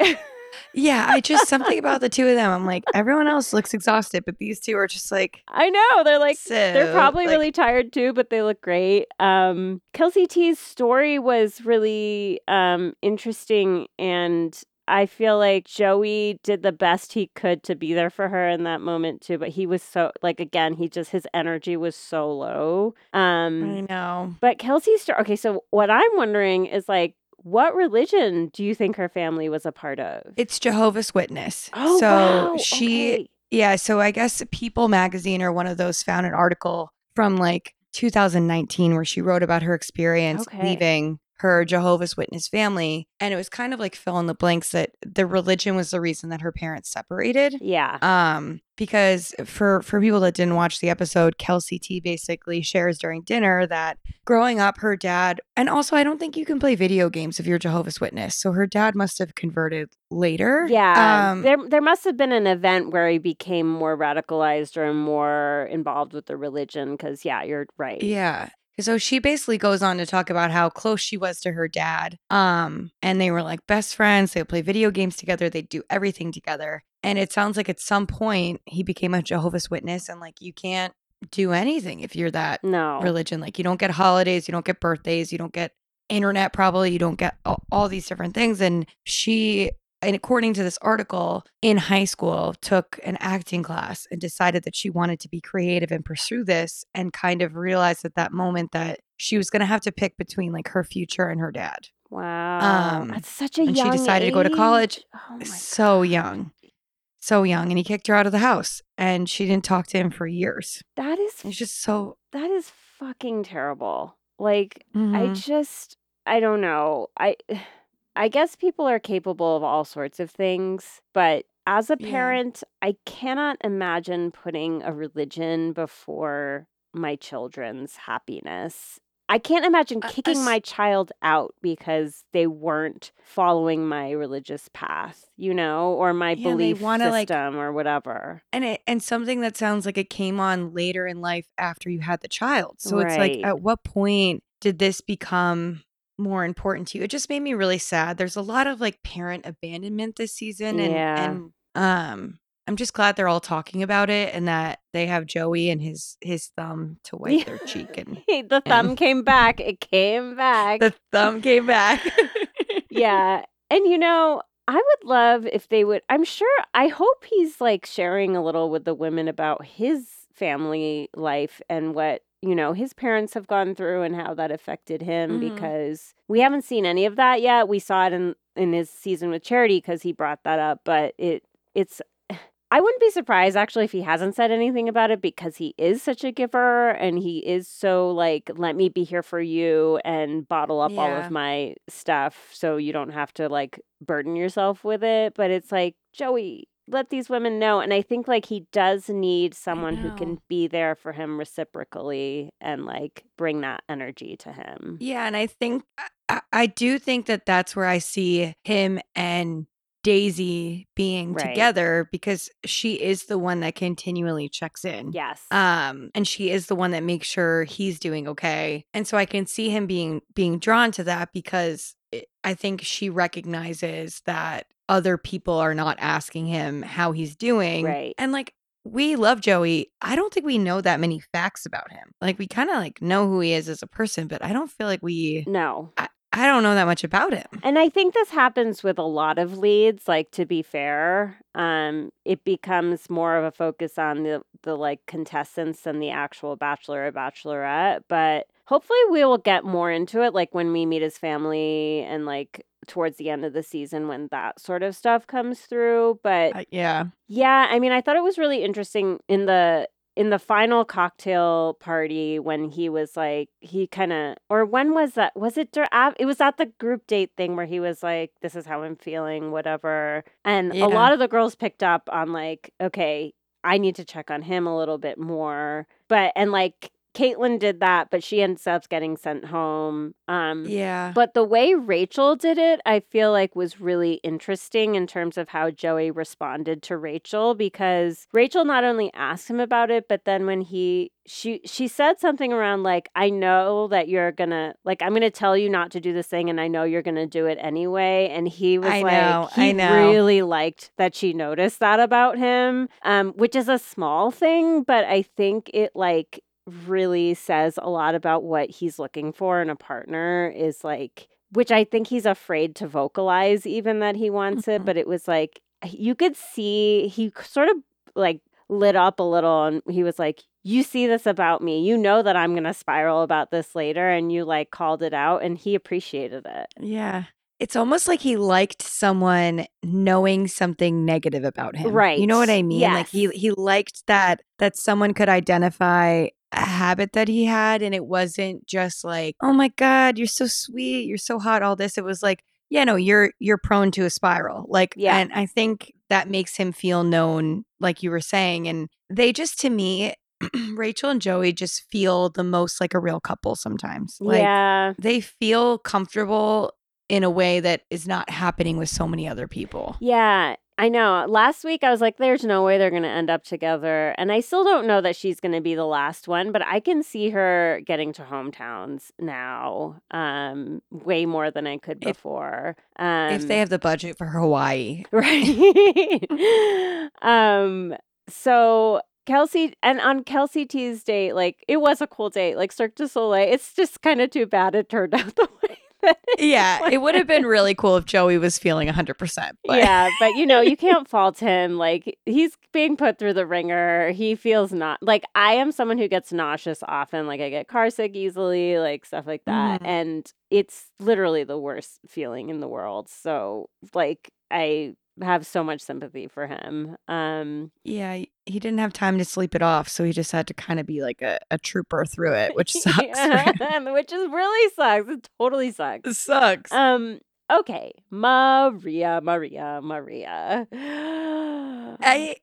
[SPEAKER 4] like.
[SPEAKER 5] yeah, I just, something about the two of them, I'm like, everyone else looks exhausted, but these two are just like,
[SPEAKER 4] I know. They're like they're probably
[SPEAKER 5] like-
[SPEAKER 4] really tired too, but they look great. Um Kelsey T's story was really um interesting and I feel like Joey did the best he could to be there for her in that moment too, but he was so like again, he just his energy was so low. Um
[SPEAKER 5] I know.
[SPEAKER 4] But Kelsey's story. Okay, so what I'm wondering is like, what religion do you think her family was a part of?
[SPEAKER 5] It's Jehovah's Witness.
[SPEAKER 4] oh,
[SPEAKER 5] so
[SPEAKER 4] wow.
[SPEAKER 5] she,
[SPEAKER 4] okay.
[SPEAKER 5] Yeah, so I guess People magazine or one of those found an article from like 2019 where she wrote about her experience
[SPEAKER 4] Okay.
[SPEAKER 5] leaving her Jehovah's Witness family. And it was kind of like fill in the blanks that the religion was the reason that her parents separated.
[SPEAKER 4] Yeah.
[SPEAKER 5] Um, because for for people that didn't watch the episode, Kelsey T basically shares during dinner that growing up, her dad, and also I don't think you can play video games if you're Jehovah's Witness. So her dad must have converted later.
[SPEAKER 4] Yeah,
[SPEAKER 5] Um,
[SPEAKER 4] there there must have been an event where he became more radicalized or more involved with the religion. Because yeah, you're right.
[SPEAKER 5] Yeah. So she basically goes on to talk about how close she was to her dad. Um, and they were like best friends. They would play video games together. They'd do everything together. And it sounds like at some point he became a Jehovah's Witness and like you can't do anything if you're that
[SPEAKER 4] No.
[SPEAKER 5] religion. Like you don't get holidays, you don't get birthdays, you don't get internet probably, you don't get all, all these different things. And she and according to this article, in high school, took an acting class and decided that she wanted to be creative and pursue this, and kind of realized at that moment that she was going to have to pick between like her future and her dad.
[SPEAKER 4] Wow.
[SPEAKER 5] Um,
[SPEAKER 4] That's such a
[SPEAKER 5] and she
[SPEAKER 4] young
[SPEAKER 5] decided to go to college.
[SPEAKER 4] Oh
[SPEAKER 5] so
[SPEAKER 4] God.
[SPEAKER 5] young, so young, and he kicked her out of the house, and she didn't talk to him for years.
[SPEAKER 4] That is
[SPEAKER 5] It's just so.
[SPEAKER 4] that is fucking terrible. Like I
[SPEAKER 5] Mhm.
[SPEAKER 4] just I don't know. I I guess people are capable of all sorts of things, but as a
[SPEAKER 5] Yeah.
[SPEAKER 4] parent, I cannot imagine putting a religion before my children's happiness. I can't imagine
[SPEAKER 5] Uh,
[SPEAKER 4] kicking my child out because they weren't following my religious path, you know, or my
[SPEAKER 5] Yeah,
[SPEAKER 4] belief
[SPEAKER 5] wanna, like-
[SPEAKER 4] system or whatever.
[SPEAKER 5] and it and something that sounds like it came on later in life after you had the child. So it's like at what point did this become more important to you? It just made me really sad. There's a lot of like parent abandonment this season and
[SPEAKER 4] Yeah.
[SPEAKER 5] and um I'm just glad they're all talking about it and that they have Joey and his his thumb to wipe their cheek and
[SPEAKER 4] the thumb came back. It came back.
[SPEAKER 5] the thumb came back.
[SPEAKER 4] yeah. And you know, I would love if they would I'm sure I hope he's like sharing a little with the women about his family life and what, you know, his parents have gone through and how that affected him
[SPEAKER 5] Mhm.
[SPEAKER 4] because we haven't seen any of that yet. We saw it in in his season with Charity cuz he brought that up, but it it's I wouldn't be surprised actually if he hasn't said anything about it because he is such a giver and he is so like let me be here for you and bottle up all of my stuff so you don't have to like burden yourself with it but it's like Joey let these women know and I think like he does need someone who can be there for him reciprocally and like bring that energy to him.
[SPEAKER 5] Yeah, and I think I, I do think that that's where I see him and Daisy being
[SPEAKER 4] Right.
[SPEAKER 5] together because she is the one that continually checks in.
[SPEAKER 4] Yes.
[SPEAKER 5] Um, and she is the one that makes sure he's doing okay. And so I can see him being being drawn to that because I think she recognizes that other people are not asking him how he's doing.
[SPEAKER 4] Right.
[SPEAKER 5] And like we love Joey. I don't think we know that many facts about him. Like we kind of like know who he is as a person, but I don't feel like we
[SPEAKER 4] no.
[SPEAKER 5] I don't know that much about him.
[SPEAKER 4] And I think this happens with a lot of leads, like to be fair. Um, it becomes more of a focus on the the like contestants than the actual bachelor or bachelorette. But hopefully we will get more into it like when we meet his family and like towards the end of the season when that sort of stuff comes through. But
[SPEAKER 5] Uh, yeah.
[SPEAKER 4] yeah, I mean, I thought it was really interesting in the in the final cocktail party when he was like he kind of or when was that was it it was at the group date thing where he was like this is how i'm feeling whatever and
[SPEAKER 5] Yeah.
[SPEAKER 4] a lot of the girls picked up on like okay i need to check on him a little bit more but and like caitlin did that but she ends up getting sent home um
[SPEAKER 5] Yeah.
[SPEAKER 4] but the way Rachel did it, I feel like was really interesting in terms of how Joey responded to Rachel because Rachel not only asked him about it, but then when he she she said something around like I know that you're going to like I'm going to tell you not to do this thing and I know you're going to do it anyway and he was
[SPEAKER 5] I
[SPEAKER 4] like
[SPEAKER 5] know,
[SPEAKER 4] he
[SPEAKER 5] I know.
[SPEAKER 4] really liked that she noticed that about him um which is a small thing but I think it like really says a lot about what he's looking for in a partner is like which I think he's afraid to vocalize even that he wants it
[SPEAKER 5] Mhm.
[SPEAKER 4] but it was like you could see he sort of like lit up a little and he was like you see this about me you know that I'm going to spiral about this later and you like called it out and he appreciated it
[SPEAKER 5] Yeah. It's almost like he liked someone knowing something negative about him.
[SPEAKER 4] Right.
[SPEAKER 5] You know what I mean? Like he he liked that that someone could identify habit that he had and it wasn't just like, "Oh my god, you're so sweet, you're so hot all this." It was like, "Yeah, no, you're you're prone to a spiral." Like
[SPEAKER 4] Yeah.
[SPEAKER 5] and I think that makes him feel known like you were saying and they just to me Rachel and Joey just feel the most like a real couple sometimes. Like
[SPEAKER 4] yeah
[SPEAKER 5] they feel comfortable in a way that is not happening with so many other people.
[SPEAKER 4] Yeah, I know. Last week I was like, there's no way they're going to end up together. And I still don't know that she's going to be the last one, but I can see her getting to hometowns now um, way more than I could
[SPEAKER 5] If-
[SPEAKER 4] before. Um,
[SPEAKER 5] if they have the budget for Hawaii.
[SPEAKER 4] right. um, so. Kelsey and on Kelsey T's date, like it was a cool date, like Cirque du Soleil. It's just kind of too bad it turned out the way it
[SPEAKER 5] Yeah, it would have been really cool if Joey was feeling 100%. But
[SPEAKER 4] yeah, but you know, you can't fault him. Like he's being put through the wringer. He feels not like I am someone who gets nauseous often. Like I get car sick easily, like stuff like that.
[SPEAKER 5] Mhm.
[SPEAKER 4] And it's literally the worst feeling in the world. So like I have so much sympathy for him. Um
[SPEAKER 5] yeah, he didn't have time to sleep it off. So he just had to kind of be like a, a trooper through it, which sucks.
[SPEAKER 4] yeah, which is really sucks. It totally sucks.
[SPEAKER 5] It sucks.
[SPEAKER 4] Um okay, Maria, Maria, Maria.
[SPEAKER 5] I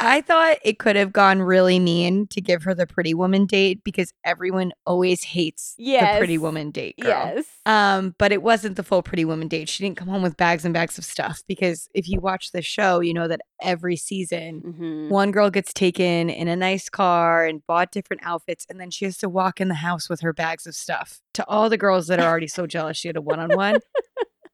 [SPEAKER 5] I thought it could have gone really mean to give her the pretty woman date because everyone always hates the pretty woman date girl.
[SPEAKER 4] yes.
[SPEAKER 5] Um, but it wasn't the full Pretty Woman date. She didn't come home with bags and bags of stuff because if you watch the show, you know that every season
[SPEAKER 4] Mhm.
[SPEAKER 5] one girl gets taken in a nice car and bought different outfits, and then she has to walk in the house with her bags of stuff. To all the girls that are already so jealous, she had a one on one.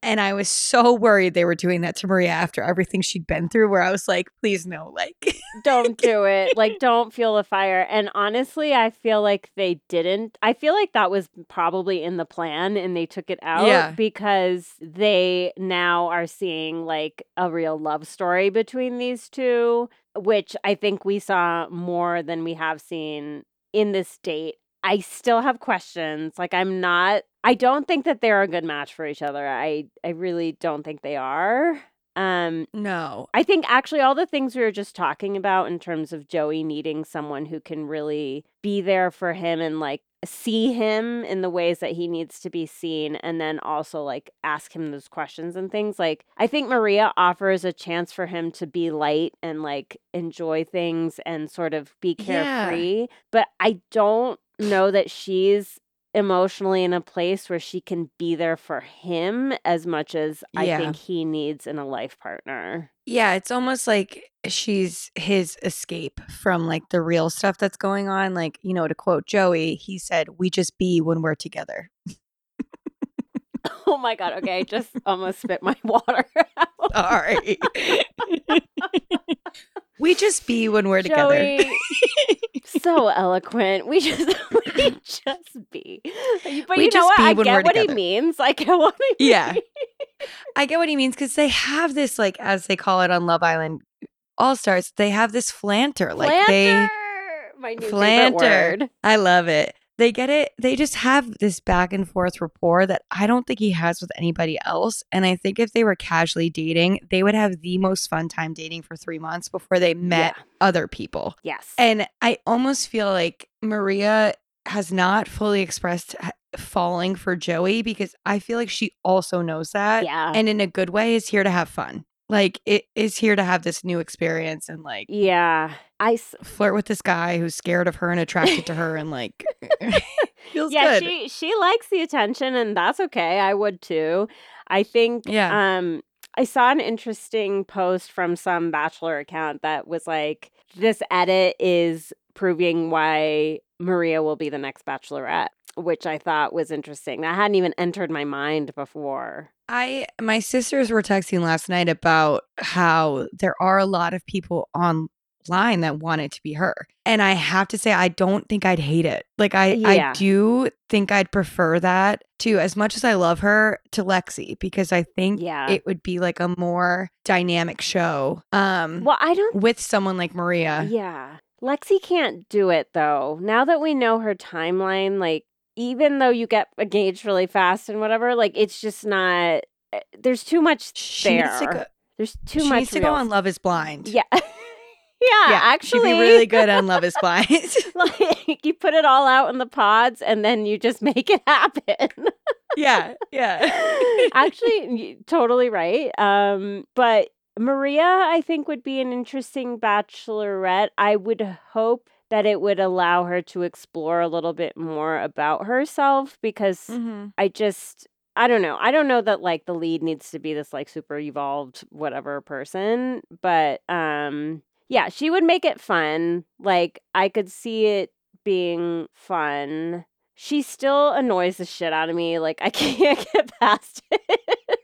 [SPEAKER 5] And I was so worried they were doing that to Maria after everything she'd been through, where I was like, please no, like
[SPEAKER 4] don't do it. Like, don't feel the fire. And honestly, I feel like they didn't. I feel like that was probably in the plan and they took it out
[SPEAKER 5] Yeah.
[SPEAKER 4] because they now are seeing like a real love story between these two, which I think we saw more than we have seen in this date. I still have questions. Like I'm not I don't think that they're a good match for each other. I I really don't think they are. Um
[SPEAKER 5] no.
[SPEAKER 4] I think actually all the things we were just talking about in terms of Joey needing someone who can really be there for him and like see him in the ways that he needs to be seen and then also like ask him those questions and things like I think Maria offers a chance for him to be light and like enjoy things and sort of be
[SPEAKER 5] Yeah.
[SPEAKER 4] carefree but I don't know that she's emotionally in a place where she can be there for him as much as I think he needs in a life partner.
[SPEAKER 5] Yeah, it's almost like she's his escape from like the real stuff that's going on. Like, you know, to quote Joey, he said, We just be when we're together.
[SPEAKER 4] Oh my god, okay, I just almost spit my water out.
[SPEAKER 5] Sorry. we just be when we're together.
[SPEAKER 4] So eloquent. We just we just be. But you
[SPEAKER 5] We
[SPEAKER 4] know what?
[SPEAKER 5] be
[SPEAKER 4] I get what he
[SPEAKER 5] together.
[SPEAKER 4] means. I get what he means.
[SPEAKER 5] Yeah. I get what he means because they have this, like, as they call it on Love Island All Stars, they have this flanter. Like, they,
[SPEAKER 4] Flanter! my new
[SPEAKER 5] Flanter.
[SPEAKER 4] word.
[SPEAKER 5] I love it. They get it. They just have this back and forth rapport that I don't think he has with anybody else. And I think if they were casually dating, they would have the most fun time dating for three months before they met
[SPEAKER 4] Yeah.
[SPEAKER 5] other people.
[SPEAKER 4] Yes.
[SPEAKER 5] And I almost feel like Maria has not fully expressed falling for Joey because I feel like she also knows that.
[SPEAKER 4] yeah.
[SPEAKER 5] And in a good way, is here to have fun. Like, it is here to have this new experience and like
[SPEAKER 4] yeah. I s-
[SPEAKER 5] flirt with this guy who's scared of her and attracted to her and like feels
[SPEAKER 4] yeah,
[SPEAKER 5] good.
[SPEAKER 4] she she likes the attention and that's okay. I would too. I think
[SPEAKER 5] Yeah.
[SPEAKER 4] um I saw an interesting post from some bachelor account that was like this edit is proving why Maria will be the next bachelorette, which I thought was interesting. That hadn't even entered my mind before.
[SPEAKER 5] I my sisters were texting last night about how there are a lot of people online that wanted to be her. And I have to say I don't think I'd hate it. Like I
[SPEAKER 4] Yeah.
[SPEAKER 5] I do think I'd prefer that to as much as I love her to Lexi because I think
[SPEAKER 4] Yeah.
[SPEAKER 5] it would be like a more dynamic show um
[SPEAKER 4] well, I don't
[SPEAKER 5] with someone like Maria.
[SPEAKER 4] Yeah. Lexi can't do it though. Now that we know her timeline, like even though you get engaged really fast and whatever, like it's just not eh, there's too much
[SPEAKER 5] She
[SPEAKER 4] there.
[SPEAKER 5] needs to go,
[SPEAKER 4] there's too
[SPEAKER 5] she
[SPEAKER 4] much
[SPEAKER 5] needs to go on Love is Blind.
[SPEAKER 4] Yeah. yeah, actually
[SPEAKER 5] she'd be really good on Love is Blind.
[SPEAKER 4] like you put it all out in the pods and then you just make it happen.
[SPEAKER 5] yeah, yeah.
[SPEAKER 4] Actually, totally right. Um, but Maria, I think, would be an interesting bachelorette. I would hope that it would allow her to explore a little bit more about herself because
[SPEAKER 5] Mhm.
[SPEAKER 4] I just. I don't know. I don't know that like the lead needs to be this like super evolved whatever person, but um yeah, she would make it fun. Like I could see it being fun. She still annoys the shit out of me. Like I can't get past it.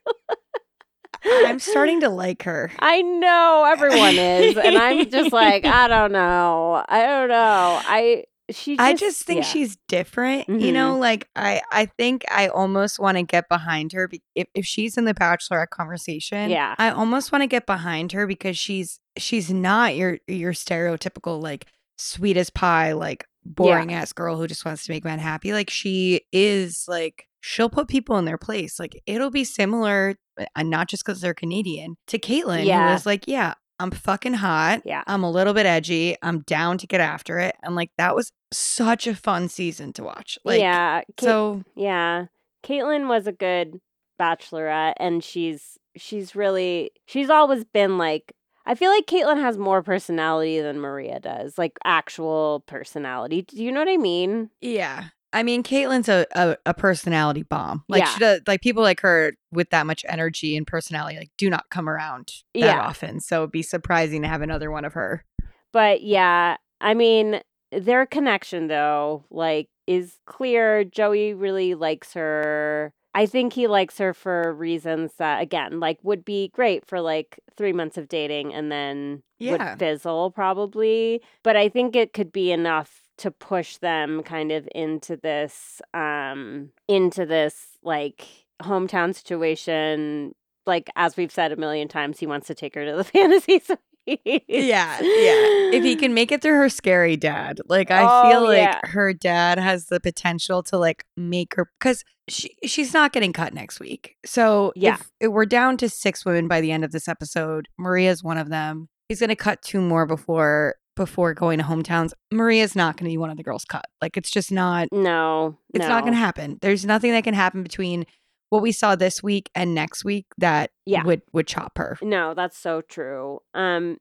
[SPEAKER 5] I'm starting to like her.
[SPEAKER 4] I know everyone is, and I'm just like, I don't know. I don't know. I she. Just,
[SPEAKER 5] I just think
[SPEAKER 4] yeah.
[SPEAKER 5] she's different. You
[SPEAKER 4] Mhm.
[SPEAKER 5] know, like I I think I almost want to get behind her be- if if she's in the bachelorette conversation.
[SPEAKER 4] Yeah.
[SPEAKER 5] I almost want to get behind her because she's she's not your your stereotypical like sweet as pie like boring ass girl who just wants to make men happy. Like she is like she'll put people in their place. Like it'll be similar, and not just because they're Canadian, to Caitlyn,
[SPEAKER 4] Yeah.
[SPEAKER 5] who was like, yeah. I'm fucking hot.
[SPEAKER 4] Yeah.
[SPEAKER 5] I'm a little bit edgy. I'm down to get after it. And like that was such a fun season to watch. Like
[SPEAKER 4] yeah.
[SPEAKER 5] So
[SPEAKER 4] yeah. Caitlyn was a good bachelorette, and she's she's really she's always been like. I feel like Caitlyn has more personality than Maria does, like actual personality. Do you know what I mean?
[SPEAKER 5] yeah. I mean, Caitlyn's a, a, a personality bomb. Like
[SPEAKER 4] Yeah.
[SPEAKER 5] she does, like people like her with that much energy and personality, like do not come around that
[SPEAKER 4] Yeah.
[SPEAKER 5] often. So it'd be surprising to have another one of her.
[SPEAKER 4] But yeah, I mean, their connection though, like, is clear. Joey really likes her. I think he likes her for reasons that, again, like, would be great for like three months of dating and then
[SPEAKER 5] Yeah.
[SPEAKER 4] would fizzle probably. But I think it could be enough to push them kind of into this, um, into this like hometown situation. Like, as we've said a million times, he wants to take her to the fantasy suite.
[SPEAKER 5] Yeah, yeah. If he can make it through her scary dad, like I
[SPEAKER 4] Oh,
[SPEAKER 5] feel like
[SPEAKER 4] yeah.
[SPEAKER 5] her dad has the potential to like make her because she she's not getting cut next week. So
[SPEAKER 4] Yeah.
[SPEAKER 5] if, if we're down to six women by the end of this episode, Maria's one of them. He's gonna cut two more before before going to hometowns. Maria's not gonna be one of the girls cut. Like it's just not.
[SPEAKER 4] No,
[SPEAKER 5] It's not gonna happen. There's nothing that can happen between what we saw this week and next week that
[SPEAKER 4] Yeah.
[SPEAKER 5] would would chop her.
[SPEAKER 4] No, that's so true. Um,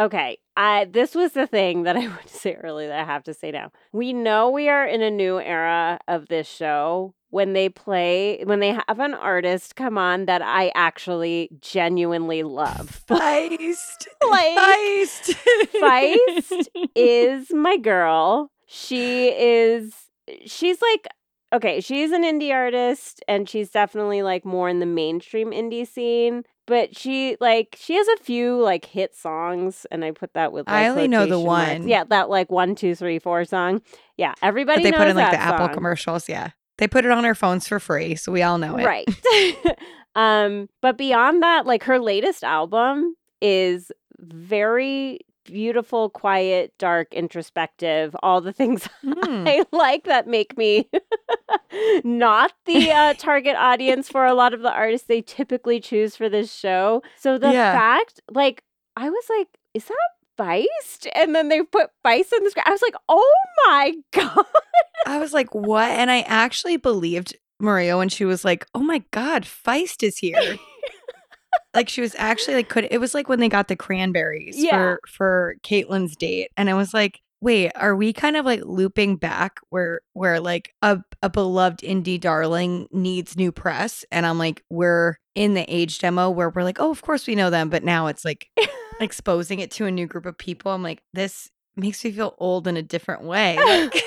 [SPEAKER 4] Okay. I this was the thing that I wanted to say earlier that I have to say now. We know we are in a new era of this show when they play when they have an artist come on that I actually genuinely love.
[SPEAKER 5] Feist.
[SPEAKER 4] Like,
[SPEAKER 5] Feist.
[SPEAKER 4] Feist is my girl. She is she's like okay, she's an indie artist and she's definitely like more in the mainstream indie scene. But she like she has a few like hit songs, and I put that with. Like,
[SPEAKER 5] I only know the
[SPEAKER 4] quotation marks.
[SPEAKER 5] one.
[SPEAKER 4] Yeah, that like one, two, three, four song. Yeah, everybody.
[SPEAKER 5] But they
[SPEAKER 4] knows
[SPEAKER 5] put in like the Apple commercials. Yeah. They put it on our phones for free. So we all know it.
[SPEAKER 4] Right. um, but beyond that, like her latest album is very beautiful, quiet, dark, introspective, all the things
[SPEAKER 5] Hmm.
[SPEAKER 4] I like that make me not the uh, target audience for a lot of the artists they typically choose for this show. So the
[SPEAKER 5] Yeah.
[SPEAKER 4] fact, like, I was like, is that Feist? And then they put Feist in the script. I was like, oh my God.
[SPEAKER 5] I was like, what? And I actually believed Maria when she was like, oh my God, Feist is here. like she was actually like, could it was like when they got the cranberries
[SPEAKER 4] Yeah.
[SPEAKER 5] for for Caitlin's date. And I was like, wait, are we kind of like looping back where where like a, a beloved indie darling needs new press? And I'm like, we're in the age demo where we're like, oh, of course we know them, but now it's like exposing it to a new group of people. I'm like, this makes me feel old in a different way. Like,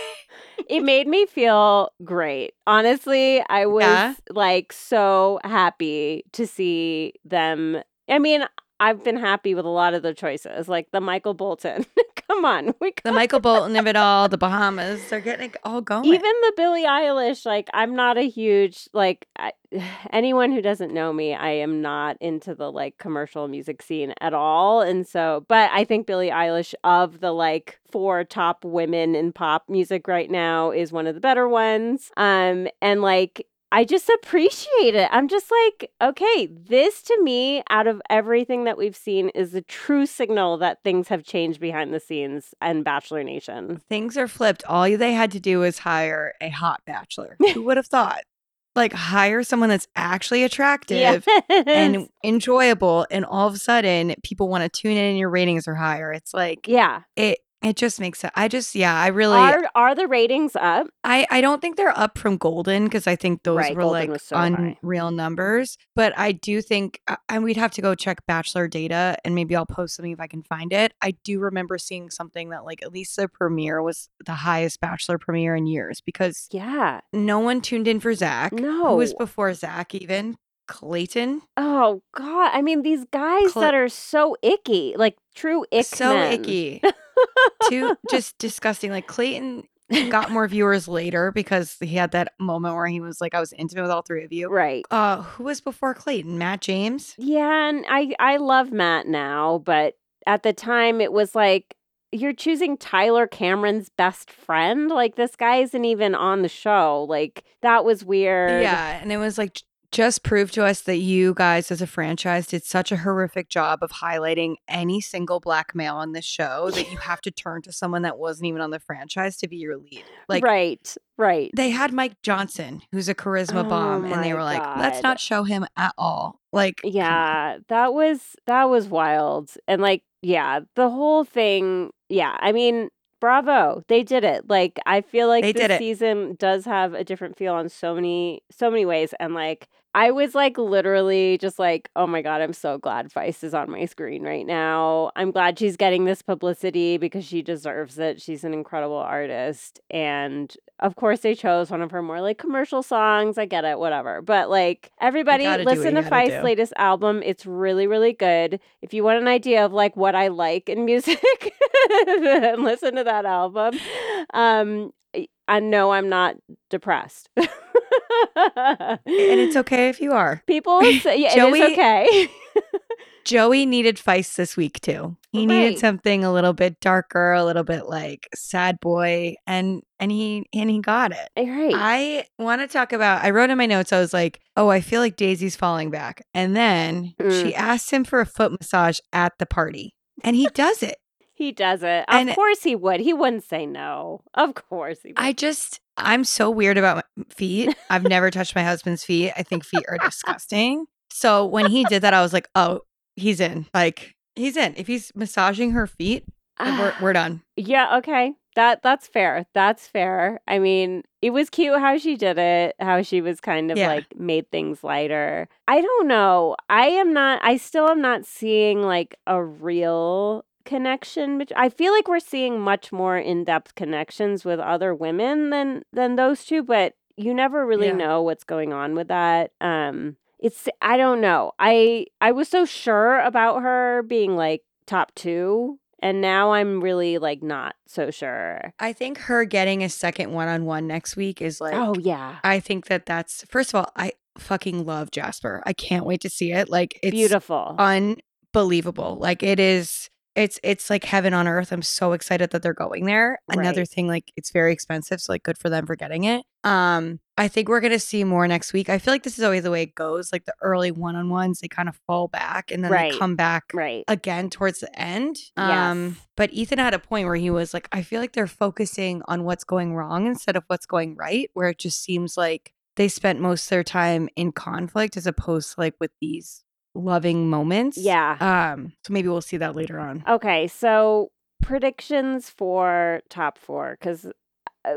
[SPEAKER 4] it made me feel great. Honestly, I was
[SPEAKER 5] Yeah?
[SPEAKER 4] like so happy to see them. I mean, I've been happy with a lot of the choices, like the Michael Bolton. Come on, we
[SPEAKER 5] the Michael Bolton of it all, the Bahamas, they're getting it all going.
[SPEAKER 4] even the Billie Eilish, like I'm not a huge like I, anyone who doesn't know me, I am not into the like commercial music scene at all. And so, but I think Billie Eilish of the like four top women in pop music right now is one of the better ones. Um and like I just appreciate it. I'm just like, okay, this to me, out of everything that we've seen, is the true signal that things have changed behind the scenes and Bachelor Nation.
[SPEAKER 5] Things are flipped. All they had to do was hire a hot bachelor. Who would have thought? Like hire someone that's actually attractive and enjoyable, and all of a sudden people want to tune in and your ratings are higher. It's like
[SPEAKER 4] yeah.
[SPEAKER 5] it. It just makes it. I just yeah. I really.
[SPEAKER 4] Are are the ratings up?
[SPEAKER 5] I I don't think they're up from Golden because I think those
[SPEAKER 4] Right,
[SPEAKER 5] were
[SPEAKER 4] Golden
[SPEAKER 5] like
[SPEAKER 4] was so high.
[SPEAKER 5] unreal numbers. But I do think, uh, and we'd have to go check Bachelor data, and maybe I'll post something if I can find it. I do remember seeing something that like at least the premiere was the highest Bachelor premiere in years because
[SPEAKER 4] Yeah.
[SPEAKER 5] no one tuned in for Zach. No. Who was
[SPEAKER 4] No.
[SPEAKER 5] before Zach even Clayton.
[SPEAKER 4] Oh God. I mean, these guys that are so icky, like true ick
[SPEAKER 5] so
[SPEAKER 4] men.
[SPEAKER 5] icky, too just disgusting. Like Clayton got more viewers later because he had that moment where he was like, I was intimate with all three of you.
[SPEAKER 4] right.
[SPEAKER 5] Uh, who was before Clayton? Matt James.
[SPEAKER 4] Yeah, and I I love Matt now, but at the time it was like you're choosing Tyler Cameron's best friend. Like this guy isn't even on the show. Like that was weird.
[SPEAKER 5] Yeah, and it was like just proved to us that you guys as a franchise did such a horrific job of highlighting any single black male on this show that you have to turn to someone that wasn't even on the franchise to be your lead. Like
[SPEAKER 4] right. Right.
[SPEAKER 5] they had Mike Johnson, who's a charisma
[SPEAKER 4] Oh
[SPEAKER 5] bomb, and they were like, let's not show him at all. Like.
[SPEAKER 4] Yeah, that was that was wild. And like, yeah, the whole thing, yeah. I mean, bravo. They did it. Like I feel like
[SPEAKER 5] They
[SPEAKER 4] this season does have a different feel on so many so many ways and like I was like literally just like, oh my God, I'm so glad Feist is on my screen right now. I'm glad she's getting this publicity because she deserves it. She's an incredible artist. And of course, they chose one of her more like commercial songs. I get it, whatever. But like, everybody,
[SPEAKER 5] gotta do what
[SPEAKER 4] listen to
[SPEAKER 5] do.
[SPEAKER 4] latest album. It's really, really good. If you want an idea of like what I like in music, then listen to that album. Um, I know I'm not depressed.
[SPEAKER 5] and it's okay if you are.
[SPEAKER 4] People say, yeah,
[SPEAKER 5] Joey-
[SPEAKER 4] is okay.
[SPEAKER 5] Joey needed Feist this week too. He needed something a little bit darker, a little bit like sad boy, and and he and he got it.
[SPEAKER 4] right.
[SPEAKER 5] I want to talk about. I wrote in my notes. I was like, "Oh, I feel like Daisy's falling back," and then
[SPEAKER 4] Mm.
[SPEAKER 5] she asked him for a foot massage at the party, and he does it.
[SPEAKER 4] He does it.
[SPEAKER 5] and-
[SPEAKER 4] of course he would. He wouldn't say no. Of course he would.
[SPEAKER 5] I just, I'm so weird about my feet. I've never touched my husband's feet. I think feet are disgusting. So when he did that, I was like, "Oh, he's in." Like He's in. If he's massaging her feet, we're we're done.
[SPEAKER 4] Yeah, okay. That that's fair. That's fair. I mean, it was cute how she did it, how she was kind of
[SPEAKER 5] Yeah.
[SPEAKER 4] like made things lighter. I don't know. I am not I still am not seeing like a real connection bet- I feel like we're seeing much more in-depth connections with other women than than those two, but you never really
[SPEAKER 5] Yeah.
[SPEAKER 4] know what's going on with that. Um it's I don't know. I I was so sure about her being like top 2 and now I'm really like not so sure.
[SPEAKER 5] I think her getting a second one on one next week is like.
[SPEAKER 4] oh yeah.
[SPEAKER 5] I think that that's first of all. I fucking love Jasper. I can't wait to see it. Like it's
[SPEAKER 4] Beautiful.
[SPEAKER 5] unbelievable. Like it is. It's it's like heaven on earth. I'm so excited that they're going there. Another thing, like it's very expensive, so like good for them for getting it. Um, I think we're gonna see more next week. I feel like this is always the way it goes. Like the early one on ones, they kind of fall back and then
[SPEAKER 4] Right.
[SPEAKER 5] they come back
[SPEAKER 4] right.
[SPEAKER 5] again towards the end. Um,
[SPEAKER 4] Yes.
[SPEAKER 5] but Ethan had a point where he was like, I feel like they're focusing on what's going wrong instead of what's going right, where it just seems like they spent most of their time in conflict as opposed to like with these loving moments.
[SPEAKER 4] Yeah.
[SPEAKER 5] Um, so maybe we'll see that later on.
[SPEAKER 4] Okay, so predictions for top 4 cuz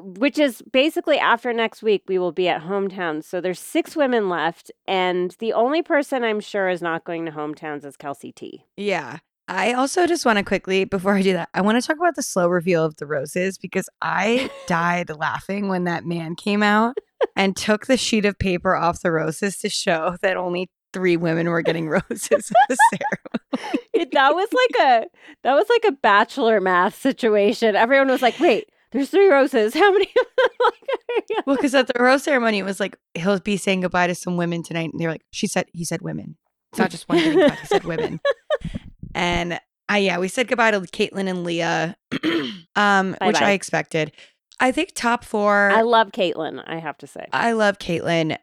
[SPEAKER 4] which is basically after next week we will be at hometowns. So there's 6 women left and the only person I'm sure is not going to hometowns is Kelsey T.
[SPEAKER 5] Yeah. I also just want to quickly, before I do that, I want to talk about the slow reveal of the roses because I died laughing when that man came out and took the sheet of paper off the roses to show that only three women were getting roses at the ceremony.
[SPEAKER 4] It, that was like a that was like a bachelor math situation. Everyone was like, "Wait, there's three roses. How many?"
[SPEAKER 5] Well, because at the rose ceremony, it was like he'll be saying goodbye to some women tonight, and they're like, "She said he said women. It's not just one cut. He said women." And I yeah, we said goodbye to Caitlin and Leah, um, which
[SPEAKER 4] Bye-bye.
[SPEAKER 5] I expected. I think top four.
[SPEAKER 4] I love Caitlin. I have to say.
[SPEAKER 5] I love Caitlin.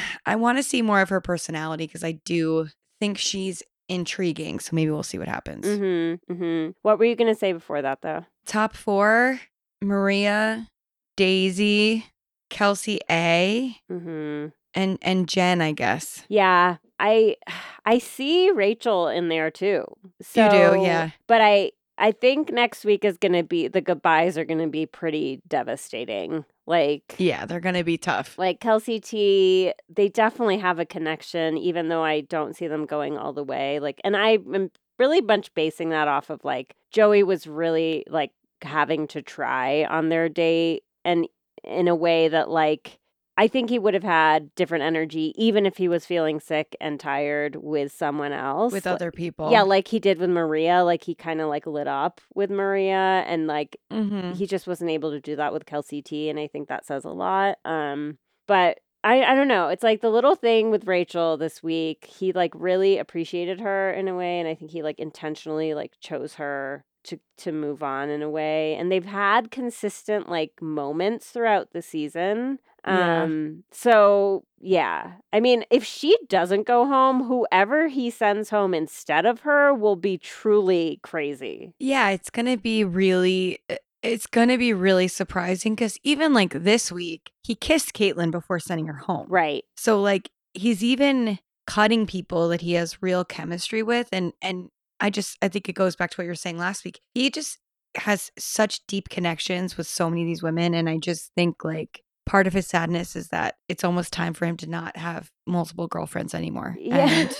[SPEAKER 5] I want to see more of her personality because I do think she's intriguing. So maybe we'll see what happens.
[SPEAKER 4] Mm-hmm. Mm-hmm. What were you gonna say before that, though?
[SPEAKER 5] Top four: Maria, Daisy, Kelsey A,
[SPEAKER 4] Mm-hmm.
[SPEAKER 5] and and Jen. I guess.
[SPEAKER 4] Yeah, I I see Rachel in there too. So,
[SPEAKER 5] You do, yeah.
[SPEAKER 4] But I I think next week is gonna be the goodbyes are gonna be pretty devastating. Like
[SPEAKER 5] Yeah, they're gonna be tough.
[SPEAKER 4] like Kelsey T, they definitely have a connection, even though I don't see them going all the way. Like, and I am really much basing that off of like Joey was really like having to try on their date, and in a way that like I think he would have had different energy, even if he was feeling sick and tired with someone else.
[SPEAKER 5] with
[SPEAKER 4] Like-
[SPEAKER 5] other people.
[SPEAKER 4] yeah, like he did with Maria. Like he kind of like lit up with Maria, and like
[SPEAKER 5] hmm
[SPEAKER 4] he just wasn't able to do that with Kelsey T, and I think that says a lot. Um, but I I don't know. It's like the little thing with Rachel this week. He like really appreciated her in a way, and I think he like intentionally like chose her to to move on in a way. And they've had consistent like moments throughout the season.
[SPEAKER 5] Yeah.
[SPEAKER 4] Um so yeah. I mean, if she doesn't go home, whoever he sends home instead of her will be truly crazy.
[SPEAKER 5] Yeah, it's gonna be really. It's gonna be really surprising because even like this week, he kissed Caitlyn before sending her home.
[SPEAKER 4] Right.
[SPEAKER 5] So like he's even cutting people that he has real chemistry with and and I just I think it goes back to what you were saying last week. He just has such deep connections with so many of these women and I just think like part of his sadness is that it's almost time for him to not have multiple girlfriends anymore.
[SPEAKER 4] Yeah.
[SPEAKER 5] And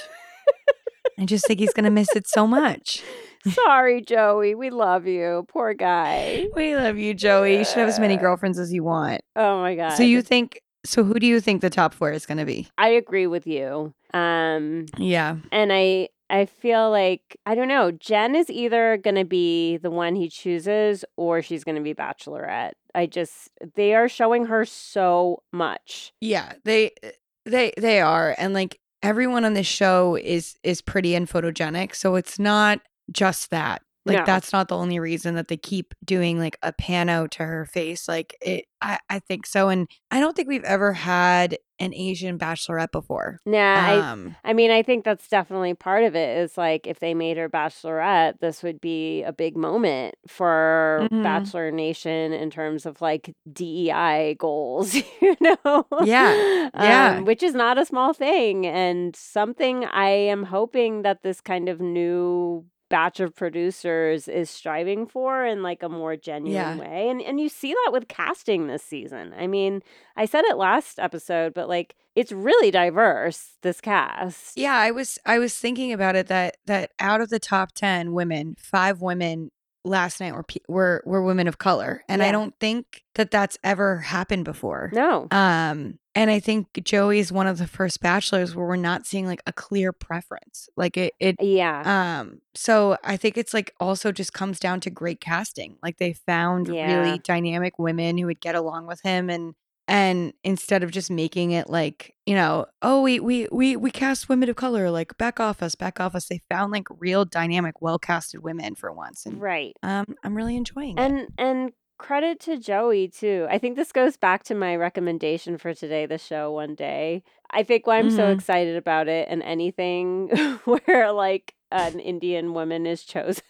[SPEAKER 5] I just think he's going to miss it so much.
[SPEAKER 4] Sorry, Joey. We love you. Poor guy.
[SPEAKER 5] We love you, Joey. You should have as many girlfriends as you want.
[SPEAKER 4] Oh my god.
[SPEAKER 5] So you think so who do you think the top 4 is going to be?
[SPEAKER 4] I agree with you. Um
[SPEAKER 5] Yeah.
[SPEAKER 4] and I I feel like I don't know, Jen is either going to be the one he chooses or she's going to be bachelorette. I just they are showing her so much.
[SPEAKER 5] Yeah, they eh, they they are and like everyone on this show is is pretty and photogenic, so it's not just that. Like
[SPEAKER 4] No.
[SPEAKER 5] that's not the only reason that they keep doing like a pano to her face. Like it I I think so and I don't think we've ever had an Asian bachelorette before.
[SPEAKER 4] Nah, I
[SPEAKER 5] Um
[SPEAKER 4] I mean, I think that's definitely part of it. Is like if they made her bachelorette, this would be a big moment for
[SPEAKER 5] Mhm.
[SPEAKER 4] Bachelor Nation in terms of like DEI goals, you know?
[SPEAKER 5] Yeah, yeah.
[SPEAKER 4] Um, which is not a small thing and something I am hoping that this kind of new batch of producers is striving for in like a more genuine
[SPEAKER 5] Yeah.
[SPEAKER 4] way. And and you see that with casting this season. I mean, I said it last episode, but like it's really diverse this cast.
[SPEAKER 5] Yeah, I was I was thinking about it that that out of the top 10 women, 5 women last night were were were women of color. And
[SPEAKER 4] Yeah.
[SPEAKER 5] I don't think that that's ever happened before.
[SPEAKER 4] No.
[SPEAKER 5] Um and I think Joey's one of the first bachelors where we're not seeing like a clear preference. Like it it
[SPEAKER 4] Yeah.
[SPEAKER 5] um so I think it's like also just comes down to great casting. Like they found
[SPEAKER 4] Yeah.
[SPEAKER 5] really dynamic women who would get along with him and and instead of just making it like, you know, oh we we we we cast women of color, like back off us, back off us. They found like real dynamic, well casted women for once. And
[SPEAKER 4] right.
[SPEAKER 5] um I'm really enjoying it.
[SPEAKER 4] And and credit to Joey too. I think this goes back to my recommendation for today, the show one day. I think why I'm so
[SPEAKER 5] Mhm.
[SPEAKER 4] excited about it and anything where like an Indian woman is chosen.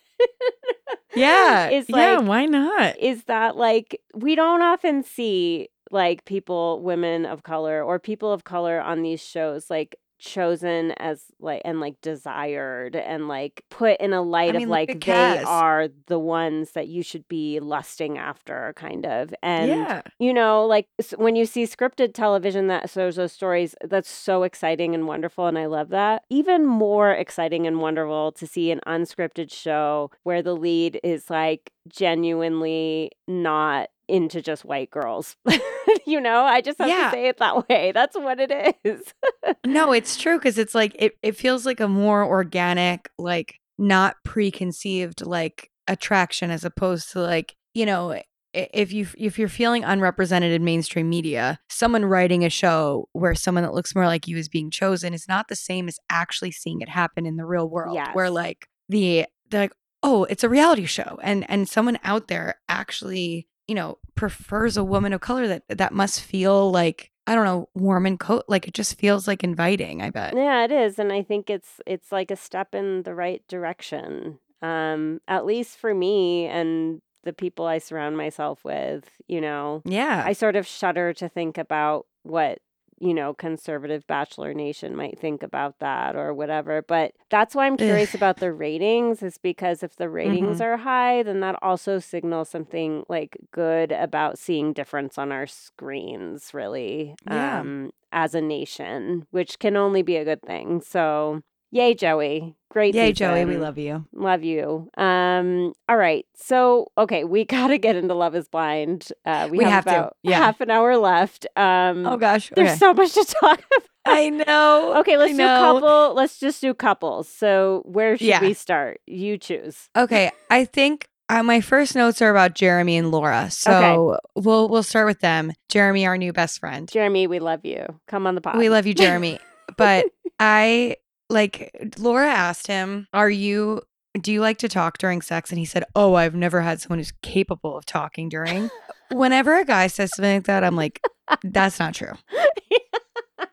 [SPEAKER 1] Yeah.
[SPEAKER 4] is
[SPEAKER 1] yeah, why not?
[SPEAKER 4] is that like we don't often see like people women of color or people of color on these shows like chosen as like and like desired and like put in a light
[SPEAKER 5] mean,
[SPEAKER 4] of like they are the ones that you should be lusting after kind of. And
[SPEAKER 1] yeah.
[SPEAKER 4] you know like when you see scripted television that shows those stories that's so exciting and wonderful and i love that. Even more exciting and wonderful to see an unscripted show where the lead is like genuinely not into just white girls you know i just have
[SPEAKER 5] Yeah.
[SPEAKER 4] to say it that way that's what it is
[SPEAKER 5] No, it's true because it's like it, it feels like a more organic, like not preconceived like attraction as opposed to like, you know, if you if you're feeling unrepresented in mainstream media, someone writing a show where someone that looks more like you is being chosen is not the same as actually seeing it happen in the real world. Where like the they're like, oh, it's a reality show. And and someone out there actually, you know, prefers a woman of color that that must feel like I don't know, warm and coat. Like it just feels like inviting. I bet.
[SPEAKER 4] Yeah, it is, and I think it's it's like a step in the right direction. Um, at least for me and the people I surround myself with, you know.
[SPEAKER 5] Yeah.
[SPEAKER 4] I sort of shudder to think about what, you know, conservative Bachelor Nation might think about that or whatever. But that's why I'm curious about the ratings, is because if the ratings
[SPEAKER 5] Mhm.
[SPEAKER 4] are high, then that also signals something like good about seeing difference on our screens, really,
[SPEAKER 5] Yeah.
[SPEAKER 4] um, as a nation, which can only be a good thing. So, yay, Joey. Great.
[SPEAKER 5] Yay, Joey, we love you.
[SPEAKER 4] Love you. Um, all right. So, okay, we got to get into Love is Blind. Uh, we,
[SPEAKER 5] We
[SPEAKER 4] have,
[SPEAKER 5] have to, yeah.
[SPEAKER 4] half an hour left. Um,
[SPEAKER 5] Oh gosh.
[SPEAKER 4] there's
[SPEAKER 5] okay.
[SPEAKER 4] so much to talk about.
[SPEAKER 5] I know.
[SPEAKER 4] Okay, let's
[SPEAKER 5] I
[SPEAKER 4] do
[SPEAKER 5] know.
[SPEAKER 4] couple. Let's just do couples. So, where should
[SPEAKER 5] Yeah.
[SPEAKER 4] we start? You choose.
[SPEAKER 5] Okay, I think uh, my first notes are about Jeremy and Laura. So we'll we'll start with them. Jeremy, our new best friend.
[SPEAKER 4] Jeremy, we love you. Come on the pod.
[SPEAKER 5] We love you, Jeremy. but I like Laura asked him, "Are you do you like to talk during sex?" And he said, "Oh, I've never had someone who's capable of talking during." Whenever a guy says something like that, I'm like, "That's not true."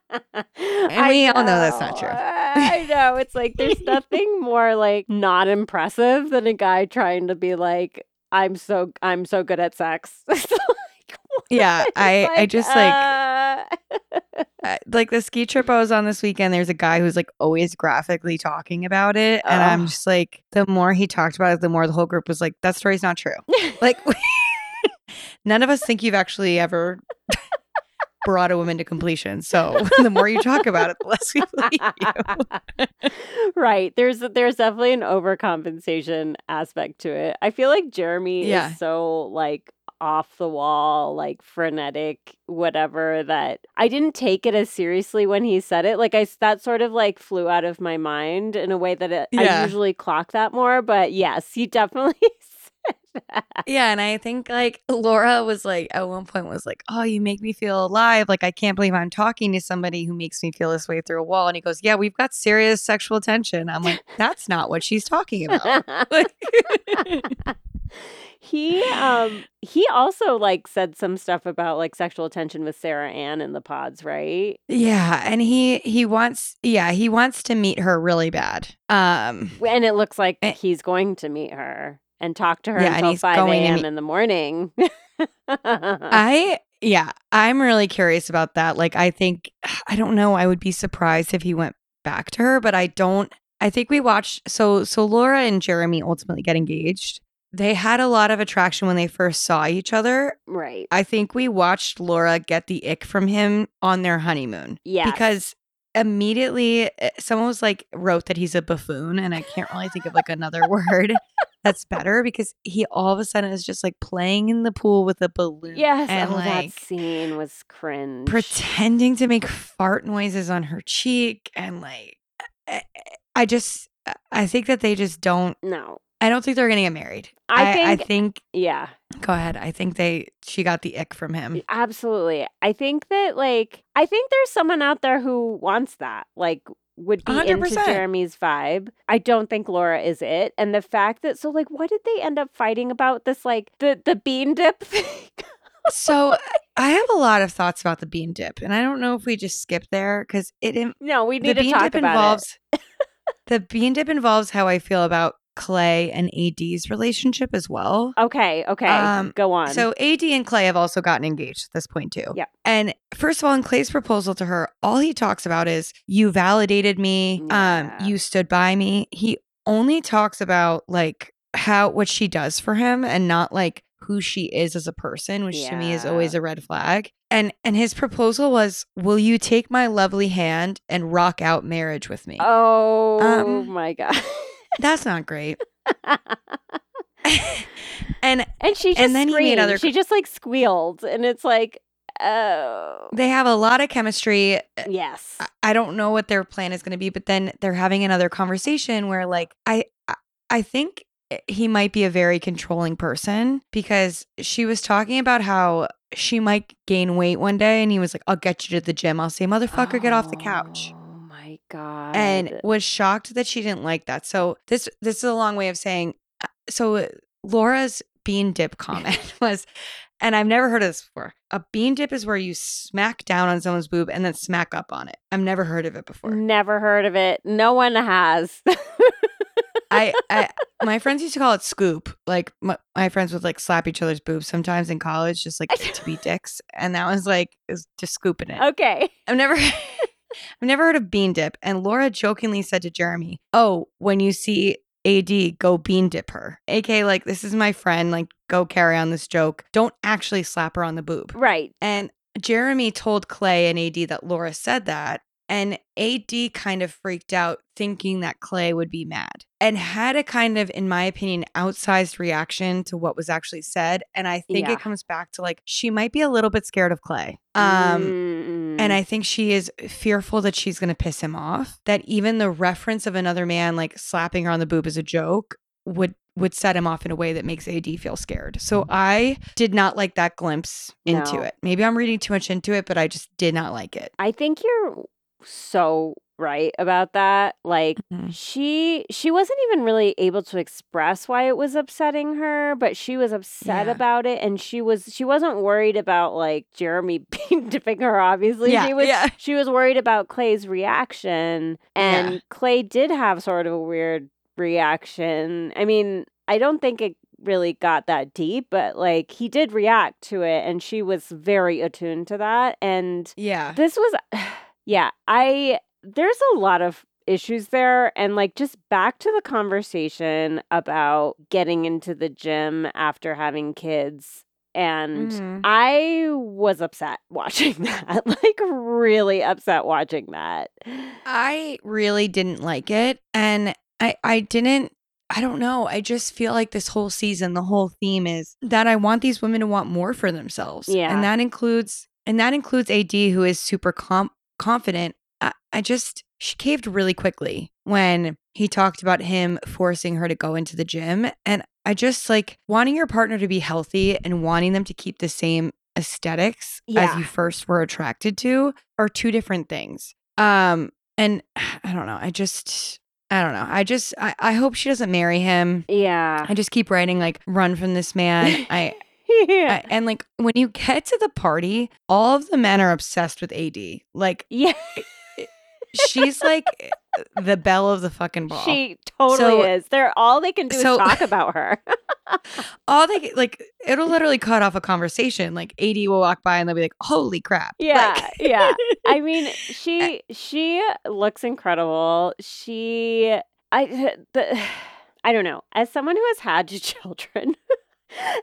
[SPEAKER 4] and
[SPEAKER 5] we all know that's not true.
[SPEAKER 4] I know. It's like there's nothing more like not impressive than a guy trying to be like, I'm so I'm so good at sex. It's like, what?
[SPEAKER 5] Yeah,
[SPEAKER 4] It's
[SPEAKER 5] I I just like
[SPEAKER 4] uh,
[SPEAKER 5] uh, like the ski trip I was on this weekend, there's a guy who's like always graphically talking about it. And I'm just like, the more he talked about it, the more the whole group was like, that story's not true. Like, none of us think you've actually ever brought a woman to completion. So the more you talk about it, the less we believe you.
[SPEAKER 4] right. There's there's definitely an overcompensation aspect to it. I feel like Jeremy
[SPEAKER 5] Yeah.
[SPEAKER 4] is so like off the wall, like frenetic, whatever that I didn't take it as seriously when he said it. Like I that sort of like flew out of my mind in a way that it, I
[SPEAKER 5] Yeah.
[SPEAKER 4] usually clock that more, but yes, he definitely said that.
[SPEAKER 5] Yeah. And I think like Laura was like, at one point, was like, oh, you make me feel alive. Like, I can't believe I'm talking to somebody who makes me feel this way through a wall. And he goes, yeah, we've got serious sexual tension. I'm like, that's not what she's talking about. Like-
[SPEAKER 4] he um he also like said some stuff about like sexual attention with Sarah Ann in the pods, right?
[SPEAKER 5] Yeah, and he he wants yeah, he wants to meet her really bad. Um
[SPEAKER 4] And it looks like
[SPEAKER 5] Eh.
[SPEAKER 4] he's going to meet her and talk to her
[SPEAKER 5] Yeah,
[SPEAKER 4] until
[SPEAKER 5] he's
[SPEAKER 4] 5 a.m. in the morning.
[SPEAKER 5] I yeah, I'm really curious about that. Like I think I don't know, I would be surprised if he went back to her, but I don't I think we watched so so Laura and Jeremy ultimately get engaged. They had a lot of attraction when they first saw each other.
[SPEAKER 4] Right.
[SPEAKER 5] I think we watched Laura get the ick from him on their honeymoon.
[SPEAKER 4] Yeah.
[SPEAKER 5] Because immediately eh, someone was like wrote that he's a buffoon and I can't really think of like another word that's better because he all of a sudden is just like playing in the pool with a balloon
[SPEAKER 4] Yes.
[SPEAKER 5] and
[SPEAKER 4] oh,
[SPEAKER 5] like
[SPEAKER 4] that scene was cringe.
[SPEAKER 5] pretending to make fart noises on her cheek and like I, I just eh, I think that they just don't
[SPEAKER 4] no.
[SPEAKER 5] I don't think they're gonna get married.
[SPEAKER 4] I
[SPEAKER 5] I
[SPEAKER 4] think-
[SPEAKER 5] think
[SPEAKER 4] Yeah.
[SPEAKER 5] go ahead. I think they she got the ick from him.
[SPEAKER 4] Absolutely. I think that like I think there's someone out there who wants that. Like would be into
[SPEAKER 5] 100%.
[SPEAKER 4] Jeremy's vibe. I don't think Laura is it. And the fact that so like what did they end up fighting about this like the the bean dip thing?
[SPEAKER 5] So I have a lot of thoughts about the bean dip, and I don't know if we just skip there because it in-
[SPEAKER 4] no, we
[SPEAKER 5] the
[SPEAKER 4] need to
[SPEAKER 5] bean
[SPEAKER 4] talk
[SPEAKER 5] dip
[SPEAKER 4] about
[SPEAKER 5] involves the bean dip involves how I feel about Clay and AD's relationship as well.
[SPEAKER 4] Okay, okay.
[SPEAKER 5] Um,
[SPEAKER 4] Go on.
[SPEAKER 5] So AD and Clay have also gotten engaged at this point too.
[SPEAKER 4] Yeah.
[SPEAKER 5] And first of all, in Clay's proposal to her, all he talks about is you validated me,
[SPEAKER 4] Yeah.
[SPEAKER 5] um, you stood by me. He only talks about like how what she does for him and not like who she is as a person, which to me is always a red flag. And and his proposal was, "Will you take my lovely hand and rock out marriage with me?"
[SPEAKER 4] oh
[SPEAKER 5] um,
[SPEAKER 4] my god.
[SPEAKER 5] That's not great. and
[SPEAKER 4] and she just
[SPEAKER 5] and then he made other-
[SPEAKER 4] she just like squealed and it's like oh
[SPEAKER 5] they have a lot of chemistry.
[SPEAKER 4] Eh, yes.
[SPEAKER 5] I- don't know what their plan is going to be, but then they're having another conversation where like I I- I think eh, he might be a very controlling person because she was talking about how she might gain weight one day and he was like I'll get you to the gym. I'll say motherfucker get off the couch.
[SPEAKER 4] God.
[SPEAKER 5] And was shocked that she didn't like that. So this this is a long way of saying uh, so Laura's bean dip comment was and I've never heard of this before. A bean dip is where you smack down on someone's boob and then smack up on it. I've never heard of it before.
[SPEAKER 4] Never heard of it. No one has.
[SPEAKER 5] I, I my friends used to call it scoop. Like my, my friends would like slap each other's boobs sometimes in college, just like to be dicks. And that was like is just scooping it.
[SPEAKER 4] okay.
[SPEAKER 5] I've never I've never heard of bean dip. And Laura jokingly said to Jeremy, "Oh, when you see AD, go bean dip her." AK like this is my friend. Like go carry on this joke. Don't actually slap her on the boob.
[SPEAKER 4] Right.
[SPEAKER 5] And Jeremy told Clay and AD that Laura said that. And AD kind of freaked out, thinking that Clay would be mad and had a kind of, in my opinion, outsized reaction to what was actually said. And I think
[SPEAKER 4] Yeah.
[SPEAKER 5] it comes back to like, she might be a little bit scared of Clay. Um,
[SPEAKER 4] Mm-mm.
[SPEAKER 5] And mm. I think she is fearful that she's going to piss him off. That even the reference of another man like slapping her on the boob as a joke would would set him off in a way that makes AD feel scared. So mm. I did not like that glimpse into
[SPEAKER 4] No.
[SPEAKER 5] it. Maybe I'm reading too much into it, but I just did not like it.
[SPEAKER 4] I think you're so right about that. Like
[SPEAKER 5] Mhm.
[SPEAKER 4] she she wasn't even really able to express why it was upsetting her, but she was upset
[SPEAKER 5] Yeah.
[SPEAKER 4] about it and she was she wasn't worried about like Jeremy being dipping her obviously.
[SPEAKER 5] Yeah,
[SPEAKER 4] she was
[SPEAKER 5] yeah.
[SPEAKER 4] she was worried about Clay's reaction and
[SPEAKER 5] Yeah.
[SPEAKER 4] Clay did have sort of a weird reaction. I mean, I don't think it really got that deep, but like he did react to it and she was very attuned to that and
[SPEAKER 5] Yeah.
[SPEAKER 4] this was yeah i there's a lot of issues there and like just back to the conversation about getting into the gym after having kids and
[SPEAKER 5] Mhm.
[SPEAKER 4] i was upset watching that like really upset watching that
[SPEAKER 5] I really didn't like it. And I I didn't I don't know. I just feel like this whole season, the whole theme is that I want these women to want more for themselves.
[SPEAKER 4] Yeah.
[SPEAKER 5] And that includes and that includes AD who is super com- confident. I, I just she caved really quickly when he talked about him forcing her to go into the gym. And I just like wanting your partner to be healthy and wanting them to keep the same aesthetics as you first were attracted to are two different things. Um and I don't know. I just I don't know. I just I, I hope she doesn't marry him.
[SPEAKER 4] yeah
[SPEAKER 5] I just keep writing like run from this man. I,
[SPEAKER 4] yeah
[SPEAKER 5] I and like when you get to the party, all of the men are obsessed with AD. Like
[SPEAKER 4] yeah
[SPEAKER 5] she's like the belle of the fucking ball.
[SPEAKER 4] she totally
[SPEAKER 5] So-
[SPEAKER 4] is they're all they can do
[SPEAKER 5] so-
[SPEAKER 4] is talk about her
[SPEAKER 5] All they like, it'll literally cut off a conversation. Like AD will walk by and they'll be like, "Holy crap!"
[SPEAKER 4] Yeah,
[SPEAKER 5] Like-
[SPEAKER 4] yeah. I mean, she she looks incredible. She I the I don't know. As someone who has had children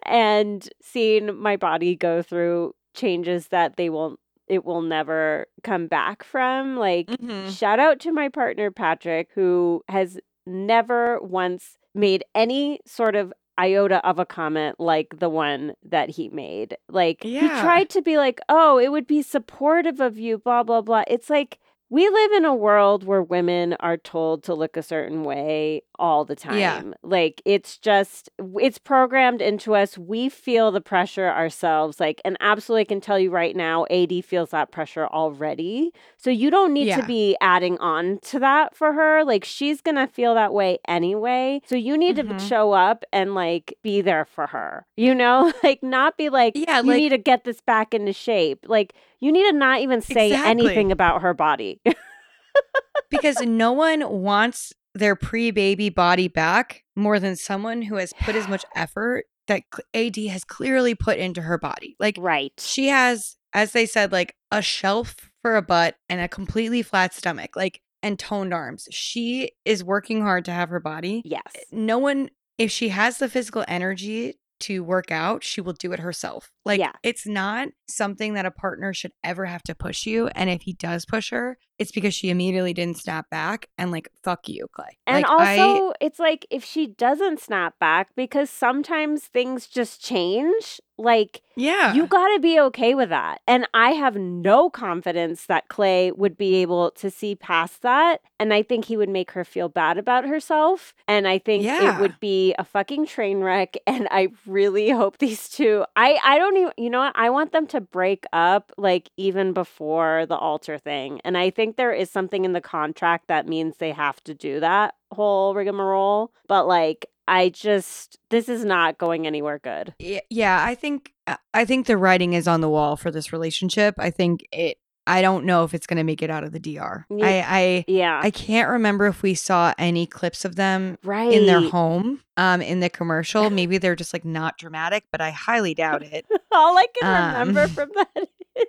[SPEAKER 4] and seen my body go through changes that they will it will never come back from, like
[SPEAKER 5] Mhm.
[SPEAKER 4] shout out to my partner Patrick who has never once made any sort of iota of a comment like the one that he made. Like he tried to be like, "Oh, it would be supportive of you, blah blah blah." It's like we live in a world where women are told to look a certain way all the time.
[SPEAKER 5] Yeah.
[SPEAKER 4] Like it's just it's programmed into us. We feel the pressure ourselves. Like and absolutely can tell you right now AD feels that pressure already. So you don't need to be adding on to that for her. Like she's going to feel that way anyway. So you need
[SPEAKER 5] Mhm.
[SPEAKER 4] to show up and like be there for her. You know? Like not be like
[SPEAKER 5] Yeah,
[SPEAKER 4] you
[SPEAKER 5] like-
[SPEAKER 4] need to get this back into shape. Like you need to not even say
[SPEAKER 5] Exactly.
[SPEAKER 4] anything about her body.
[SPEAKER 5] because no one wants their pre-baby body back more than someone who has put as much effort that AD has clearly put into her body. Like
[SPEAKER 4] right.
[SPEAKER 5] she has, as they said, like a shelf for a butt and a completely flat stomach, like and toned arms. She is working hard to have her body.
[SPEAKER 4] Yes.
[SPEAKER 5] No one, if she has the physical energy to work out, she will do it herself. Like
[SPEAKER 4] Yeah.
[SPEAKER 5] it's not something that a partner should ever have to push you. And if he does push her, it's because she immediately didn't snap back and like fuck you, Clay.
[SPEAKER 4] And
[SPEAKER 5] like,
[SPEAKER 4] also,
[SPEAKER 5] I,
[SPEAKER 4] it's like if she doesn't snap back, because sometimes things just change, like
[SPEAKER 5] yeah,
[SPEAKER 4] you got to be okay with that. And I have no confidence that Clay would be able to see past that. And I think he would make her feel bad about herself. And I think
[SPEAKER 5] Yeah.
[SPEAKER 4] it would be a fucking train wreck. And I really hope these two, I, I don't even, you know what? I want them to break up like even before the altar thing. And I think there is something in the contract that means they have to do that whole rigmarole. But like, I just, this is not going anywhere good.
[SPEAKER 5] Yeah i think uh, i think the writing is on the wall for this relationship i think it i don't know if it's going to make it out of the dr
[SPEAKER 4] Ye-
[SPEAKER 5] i i
[SPEAKER 4] Yeah.
[SPEAKER 5] i can't remember if we saw any clips of them
[SPEAKER 4] right.
[SPEAKER 5] in their home um in the commercial maybe they're just like not dramatic but i highly doubt it
[SPEAKER 4] All I can remember
[SPEAKER 5] Um,
[SPEAKER 4] from that is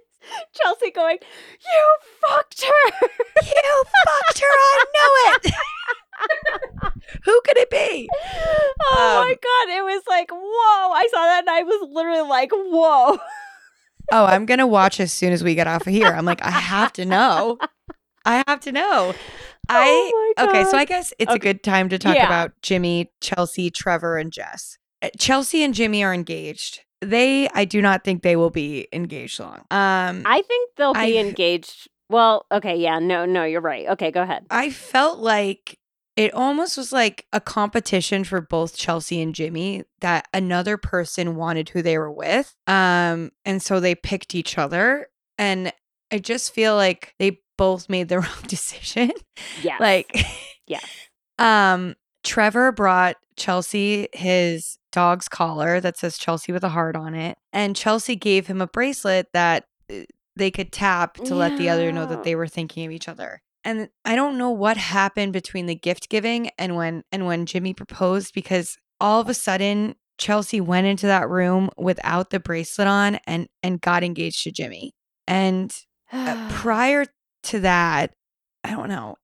[SPEAKER 4] Chelsea going, You fucked her.
[SPEAKER 5] you fucked her i know it who could it be
[SPEAKER 4] oh my
[SPEAKER 5] Um,
[SPEAKER 4] God. It was like, Whoa. I saw that and I was literally like, Whoa.
[SPEAKER 5] oh i'm gonna watch as soon as we get off of here i'm like i have to know i have to know i
[SPEAKER 4] oh my
[SPEAKER 5] Okay, so I guess it's a good time to talk
[SPEAKER 4] Yeah.
[SPEAKER 5] about Jimmy, Chelsea, Trevor, and Jess. Uh, Chelsea and Jimmy are engaged. They, I do not think they will be engaged long. Um,
[SPEAKER 4] I think they'll be
[SPEAKER 5] I-
[SPEAKER 4] engaged. Well, okay. Yeah. No, no, you're right. Okay. Go ahead.
[SPEAKER 5] I felt like it almost was like a competition for both Chelsea and Jimmy that another person wanted who they were with. Um, and so they picked each other. And I just feel like they both made the wrong decision.
[SPEAKER 4] Yes.
[SPEAKER 5] Like,
[SPEAKER 4] Yes.
[SPEAKER 5] Um, Trevor brought Chelsea his dog's collar that says Chelsea with a heart on it, and Chelsea gave him a bracelet that uh, they could tap to let the other know that they were thinking of each other. And I don't know what happened between the gift giving and when and when Jimmy proposed because all of a sudden Chelsea went into that room without the bracelet on and and got engaged to Jimmy. And uh, prior to that, I don't know.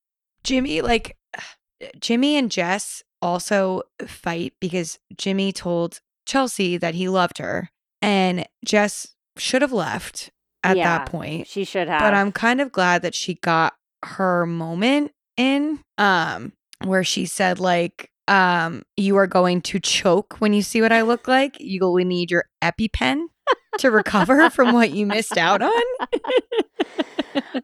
[SPEAKER 5] Jimmy, like, Jimmy and Jess also fight because Jimmy told Chelsea that he loved her, and Jess should have left at
[SPEAKER 4] Yeah.
[SPEAKER 5] that point.
[SPEAKER 4] she should have.
[SPEAKER 5] But I'm kind of glad that she got her moment in, um, where she said like, um, you are going to choke when you see what I look like. You will need your EpiPen to recover from what you missed out on.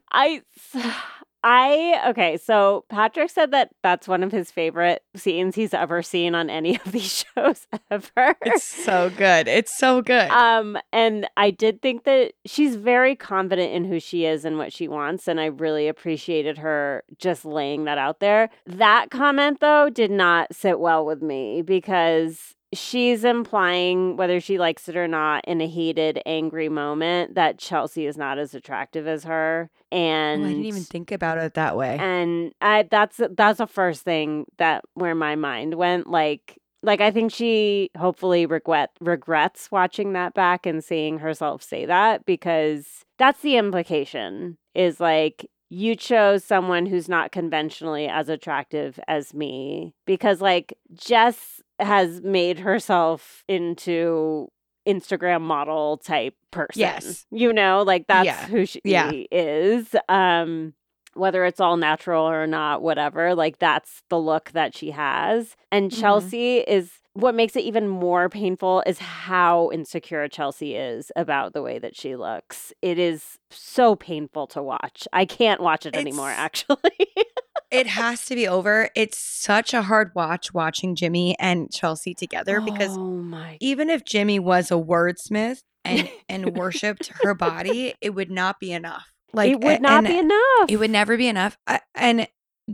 [SPEAKER 4] I, I, okay. So Patrick said that that's one of his favorite scenes he's ever seen on any of these shows ever.
[SPEAKER 5] It's so good. It's so good.
[SPEAKER 4] Um, and I did think that she's very confident in who she is and what she wants, and I really appreciated her just laying that out there. That comment, though, did not sit well with me because she's implying, whether she likes it or not, in a heated, angry moment, that Chelsea is not as attractive as her.
[SPEAKER 5] Oh,
[SPEAKER 4] And
[SPEAKER 5] I didn't even think about it that way.
[SPEAKER 4] and I that's that's the first thing that where my mind went like Like I think she hopefully regret regrets watching that back and seeing herself say that because that's the implication is like you chose someone who's not conventionally as attractive as me because like Jess has made herself into Instagram model type person.
[SPEAKER 5] Yes.
[SPEAKER 4] You know, like that's
[SPEAKER 5] Yeah.
[SPEAKER 4] who she
[SPEAKER 5] Yeah.
[SPEAKER 4] is. Um whether it's all natural or not, whatever, like that's the look that she has. And
[SPEAKER 5] Mhm.
[SPEAKER 4] Chelsea is what makes it even more painful is how insecure Chelsea is about the way that she looks. It is so painful to watch. I can't watch it anymore, actually.
[SPEAKER 5] It has to be over. It's such a hard watch watching Jimmy and Chelsea together because
[SPEAKER 4] oh
[SPEAKER 5] even if Jimmy was a wordsmith and and worshipped her body, it would not be enough. Like
[SPEAKER 4] it would not be enough.
[SPEAKER 5] It would never be enough. And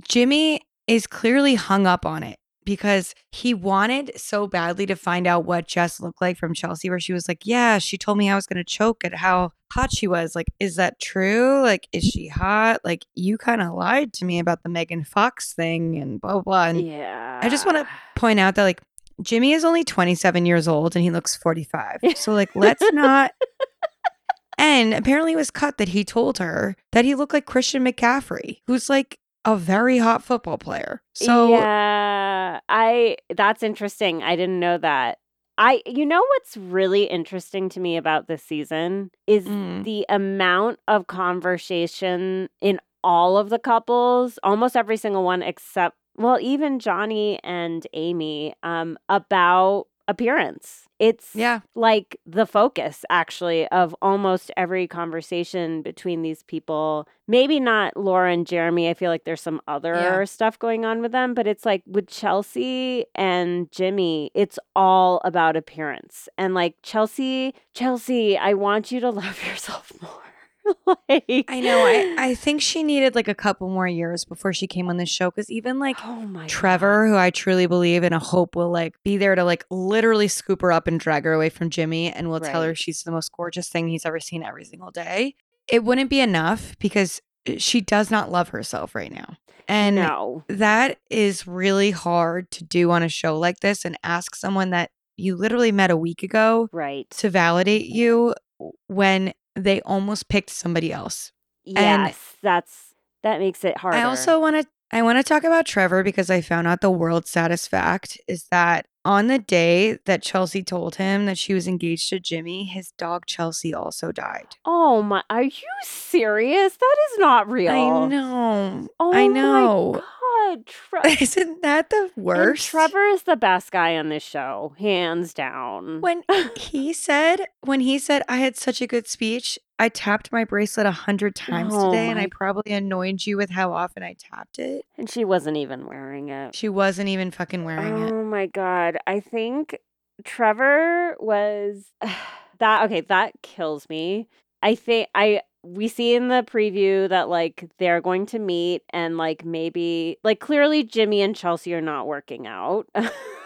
[SPEAKER 5] Jimmy is clearly hung up on it because he wanted so badly to find out what Jess looked like from Chelsea, where she was like, Yeah, she told me I was going to choke at how hot she was. Like, is that true? Like, is she hot? Like, you kind of lied to me about the Megan Fox thing and blah, blah, blah. And
[SPEAKER 4] yeah.
[SPEAKER 5] I just wanna- point out that, like, Jimmy is only 27 years old and he looks 45. So, like, let's not. And apparently, it was cut that he told her that he looked like Christian McCaffrey, who's like a very hot football player. So,
[SPEAKER 4] yeah, I that's interesting. I didn't know that. I you know what's really interesting to me about this season is
[SPEAKER 5] Mm.
[SPEAKER 4] the amount of conversation in all of the couples, almost every single one except well, even Johnny and Amy um about appearance. It's
[SPEAKER 5] yeah,
[SPEAKER 4] like the focus actually of almost every conversation between these people. Maybe not Laura and Jeremy. I feel like there's some other
[SPEAKER 5] Yeah.
[SPEAKER 4] stuff going on with them, but it's like with Chelsea and Jimmy, it's all about appearance. And like Chelsea, Chelsea, I want you to love yourself more. like
[SPEAKER 5] I know. I, I think she needed like a couple more years before she came on the show because even like
[SPEAKER 4] oh my
[SPEAKER 5] Trevor, who I truly believe and I hope will like be there to like literally scoop her up and drag her away from Jimmy and will tell her she's the most gorgeous thing he's ever seen every single day. It wouldn't be enough because uh, she does not love herself right now. And
[SPEAKER 4] no.
[SPEAKER 5] that is really hard to do on a show like this and ask someone that you literally met a week ago
[SPEAKER 4] Right.
[SPEAKER 5] to validate you when they almost picked somebody else.
[SPEAKER 4] Yes, that's that makes it harder.
[SPEAKER 5] I also want to I want to talk about Trevor because I found out the world saddest fact is that on the day that Chelsea told him that she was engaged to Jimmy, his dog Chelsea also died.
[SPEAKER 4] Oh my, are you serious? That is not real.
[SPEAKER 5] I know.
[SPEAKER 4] Oh
[SPEAKER 5] I
[SPEAKER 4] my
[SPEAKER 5] know.
[SPEAKER 4] God,
[SPEAKER 5] Isn't that the
[SPEAKER 4] and
[SPEAKER 5] worst?
[SPEAKER 4] Trevor is the best guy on this show, hands down.
[SPEAKER 5] when he said when he said I had such a good speech, I tapped my bracelet a hundred times
[SPEAKER 4] Oh
[SPEAKER 5] today, and I probably annoyed you with how often I tapped it.
[SPEAKER 4] and she wasn't even wearing it.
[SPEAKER 5] She wasn't even fucking wearing it.
[SPEAKER 4] Oh my god, I think Trevor was that okay, that kills me. I think I we see in the preview that like they're going to meet and like maybe like clearly Jimmy and Chelsea are not working out.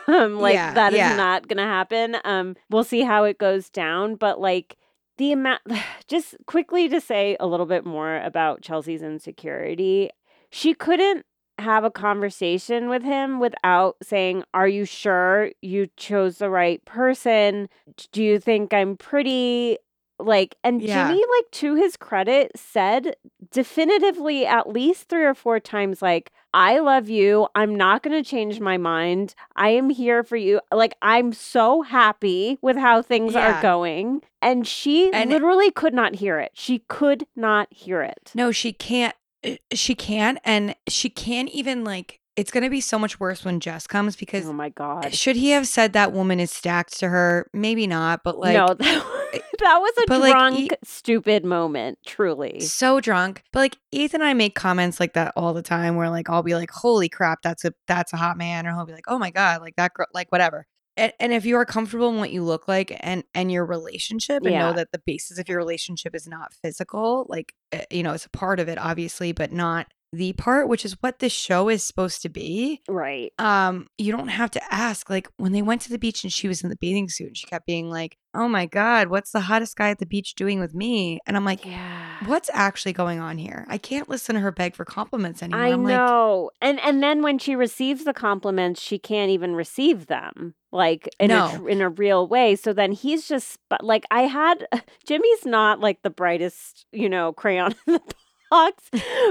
[SPEAKER 4] um like
[SPEAKER 5] Yeah,
[SPEAKER 4] that is
[SPEAKER 5] yeah.
[SPEAKER 4] not going to happen. Um we'll see how it goes down, but like the amount just quickly to say a little bit more about Chelsea's insecurity. She couldn't have a conversation with him without saying, Are you sure you chose the right person? Do you think I'm pretty? Like, and
[SPEAKER 5] Yeah.
[SPEAKER 4] Jimmy, like, to his credit, said definitively at least three or four times, like, I love you. I'm not going to change my mind. I am here for you. Like, I'm so happy with how things are going. And she
[SPEAKER 5] And-
[SPEAKER 4] literally could not hear it. She could not hear it.
[SPEAKER 5] No, she can't. uh, She can't, and she can't even like. It's gonna be so much worse when Jess comes because
[SPEAKER 4] Oh my God.
[SPEAKER 5] should he have said that woman is stacked to her? Maybe not, but like
[SPEAKER 4] no, that, that was a
[SPEAKER 5] but, like,
[SPEAKER 4] drunk,
[SPEAKER 5] e-
[SPEAKER 4] stupid moment, truly.
[SPEAKER 5] so drunk. But like Ethan and I make comments like that all the time where like I'll be like, Holy crap, that's a that's a hot man, or he'll be like, Oh my God, like that girl like whatever. And, and if you are comfortable in what you look like and and your relationship and
[SPEAKER 4] Yeah.
[SPEAKER 5] know that the basis of your relationship is not physical, like uh, you know, it's a part of it, obviously, but not the part, which is what this show is supposed to be.
[SPEAKER 4] Right.
[SPEAKER 5] um you don't have to ask like when they went to the beach and she was in the bathing suit she kept being like oh my god what's the hottest guy at the beach doing with me and i'm like
[SPEAKER 4] Yeah.
[SPEAKER 5] what's actually going on here? I can't listen to her beg for compliments anymore.
[SPEAKER 4] I
[SPEAKER 5] I'm like,
[SPEAKER 4] know. and and then when she receives the compliments, she can't even receive them like in a
[SPEAKER 5] No.
[SPEAKER 4] tr- in a real way. So then he's just like I had Jimmy's not like the brightest, you know, crayon in the box,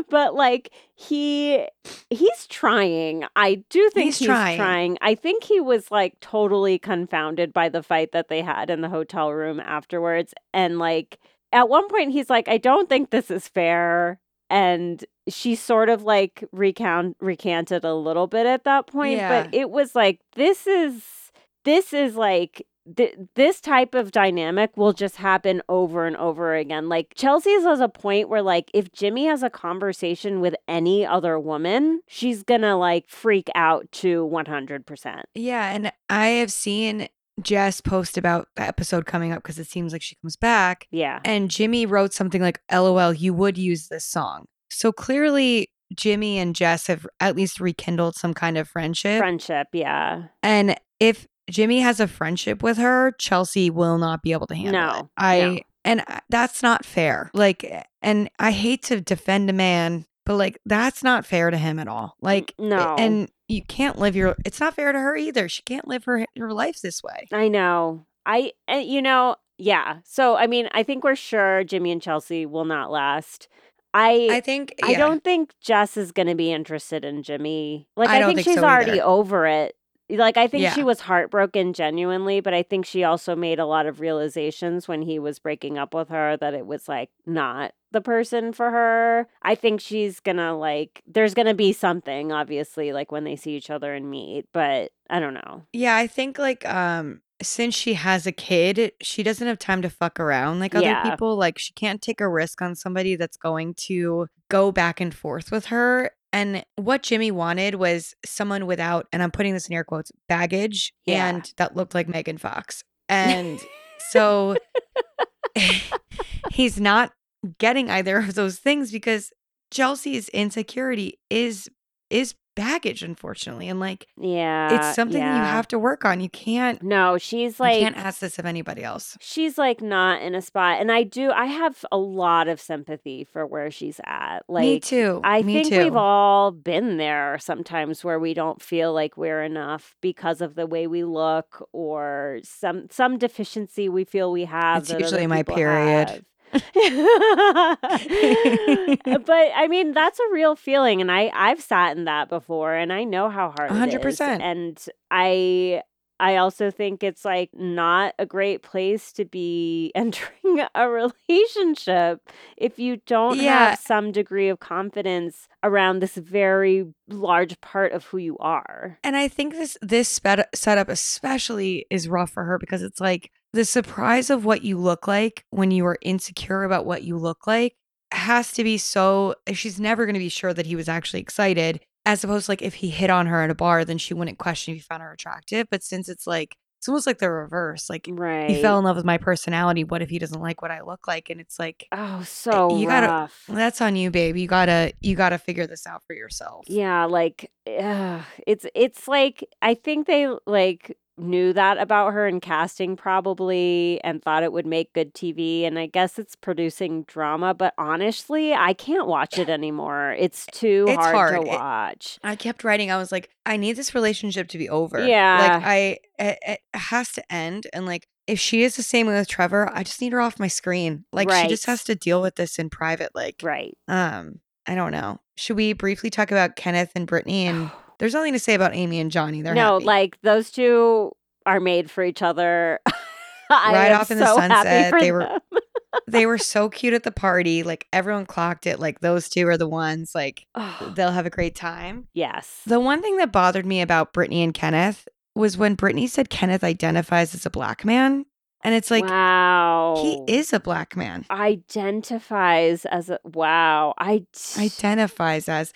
[SPEAKER 4] but like he he's trying. I do think
[SPEAKER 5] He's
[SPEAKER 4] he's,
[SPEAKER 5] trying.
[SPEAKER 4] trying. I think he was like totally confounded by the fight that they had in the hotel room afterwards and like at one point he's like I don't think this is fair and she sort of like recount recanted a little bit at that point but it was like this is this is like th- this type of dynamic will just happen over and over again like chelsea's has a point where like if jimmy has a conversation with any other woman she's gonna like freak out to 100%
[SPEAKER 5] Yeah, and I have seen Jess post about the episode coming up because it seems like she comes back.
[SPEAKER 4] yeah
[SPEAKER 5] And Jimmy wrote something like, LOL, you would use this song. So clearly, Jimmy and Jess have at least rekindled some kind of friendship.
[SPEAKER 4] friendship yeah
[SPEAKER 5] And if Jimmy has a friendship with her, Chelsea will not be able to handle
[SPEAKER 4] No,
[SPEAKER 5] it. I
[SPEAKER 4] no.
[SPEAKER 5] and that's not fair. Like and I hate to defend a man, but like that's not fair to him at all. Like
[SPEAKER 4] no.
[SPEAKER 5] and you can't live your it's not fair to her either. She can't live her her life this way.
[SPEAKER 4] I know. I, uh, you know, yeah. So, I mean, I think we're sure Jimmy and Chelsea will not last. I,
[SPEAKER 5] I think
[SPEAKER 4] I don't think Jess is going to be interested in Jimmy. Like,
[SPEAKER 5] I
[SPEAKER 4] I, think,
[SPEAKER 5] think
[SPEAKER 4] she's
[SPEAKER 5] so
[SPEAKER 4] already over it. Like, I think
[SPEAKER 5] Yeah.
[SPEAKER 4] she was heartbroken genuinely, but I think she also made a lot of realizations when he was breaking up with her that it was like not the person for her. I think she's gonna like, there's gonna be something, obviously, like when they see each other and meet, but I don't know.
[SPEAKER 5] Yeah, I think like um since she has a kid, she doesn't have time to fuck around like other
[SPEAKER 4] Yeah.
[SPEAKER 5] people. Like she can't take a risk on somebody that's going to go back and forth with her. And what Jimmy wanted was someone without, and I'm putting this in air quotes, baggage
[SPEAKER 4] Yeah.
[SPEAKER 5] and that looked like Megan Fox. And so he's not getting either of those things because Chelsea's insecurity is is baggage, unfortunately. And like
[SPEAKER 4] Yeah.
[SPEAKER 5] it's something you have to work on. You can't
[SPEAKER 4] No, she's like, you
[SPEAKER 5] can't ask this of anybody else.
[SPEAKER 4] she's like not in a spot and I do I have a lot of sympathy for where she's at. Like
[SPEAKER 5] Me too.
[SPEAKER 4] I
[SPEAKER 5] Me
[SPEAKER 4] think
[SPEAKER 5] too.
[SPEAKER 4] we've all been there sometimes where we don't feel like we're enough because of the way we look or some some deficiency we feel we have.
[SPEAKER 5] It's usually my period.
[SPEAKER 4] have. but I mean that's a real feeling and I I've sat in that before and I know how hard
[SPEAKER 5] 100%.
[SPEAKER 4] And I I also think it's like not a great place to be entering a relationship if you don't
[SPEAKER 5] Yeah.
[SPEAKER 4] have some degree of confidence around this very large part of who you are.
[SPEAKER 5] And I think this this sped- setup especially is rough for her because it's like the surprise of what you look like when you are insecure about what you look like has to be so she's never going to be sure that he was actually excited as opposed to like if he hit on her at a bar then she wouldn't question if he found her attractive but since it's like it's almost like the reverse like
[SPEAKER 4] Right.
[SPEAKER 5] he fell in love with my personality what if he doesn't like what I look like and it's like
[SPEAKER 4] Oh, so
[SPEAKER 5] you gotta-
[SPEAKER 4] rough.
[SPEAKER 5] that's on you babe you got to you got to figure this out for yourself
[SPEAKER 4] Yeah, like ugh, it's it's like I think they like knew that about her in casting probably and thought it would make good TV and I guess it's producing drama but honestly I can't watch it anymore. It's too
[SPEAKER 5] It's
[SPEAKER 4] hard,
[SPEAKER 5] hard.
[SPEAKER 4] to
[SPEAKER 5] It-
[SPEAKER 4] watch.
[SPEAKER 5] I kept writing. I was like, I need this relationship to be over.
[SPEAKER 4] Yeah.
[SPEAKER 5] Like I, it, it has to end. And like, if she is the same with Trevor, I just need her off my screen. Like she just has to deal with this in private. Like,
[SPEAKER 4] right.
[SPEAKER 5] um, I don't know. Should we briefly talk about Kenneth and Brittany? And there's nothing to say about Amy and Johnny. They're
[SPEAKER 4] no,
[SPEAKER 5] happy.
[SPEAKER 4] like those two are made for each other.
[SPEAKER 5] Right off in the
[SPEAKER 4] so
[SPEAKER 5] sunset, they were- they were so cute at the party. Like everyone clocked it. Like those two are the ones. Like they'll have a great time.
[SPEAKER 4] yes.
[SPEAKER 5] The one thing that bothered me about Brittany and Kenneth was when Brittany said Kenneth identifies as a black man. And it's like,
[SPEAKER 4] wow.
[SPEAKER 5] he is a black man,
[SPEAKER 4] identifies as a wow. I
[SPEAKER 5] identifies as.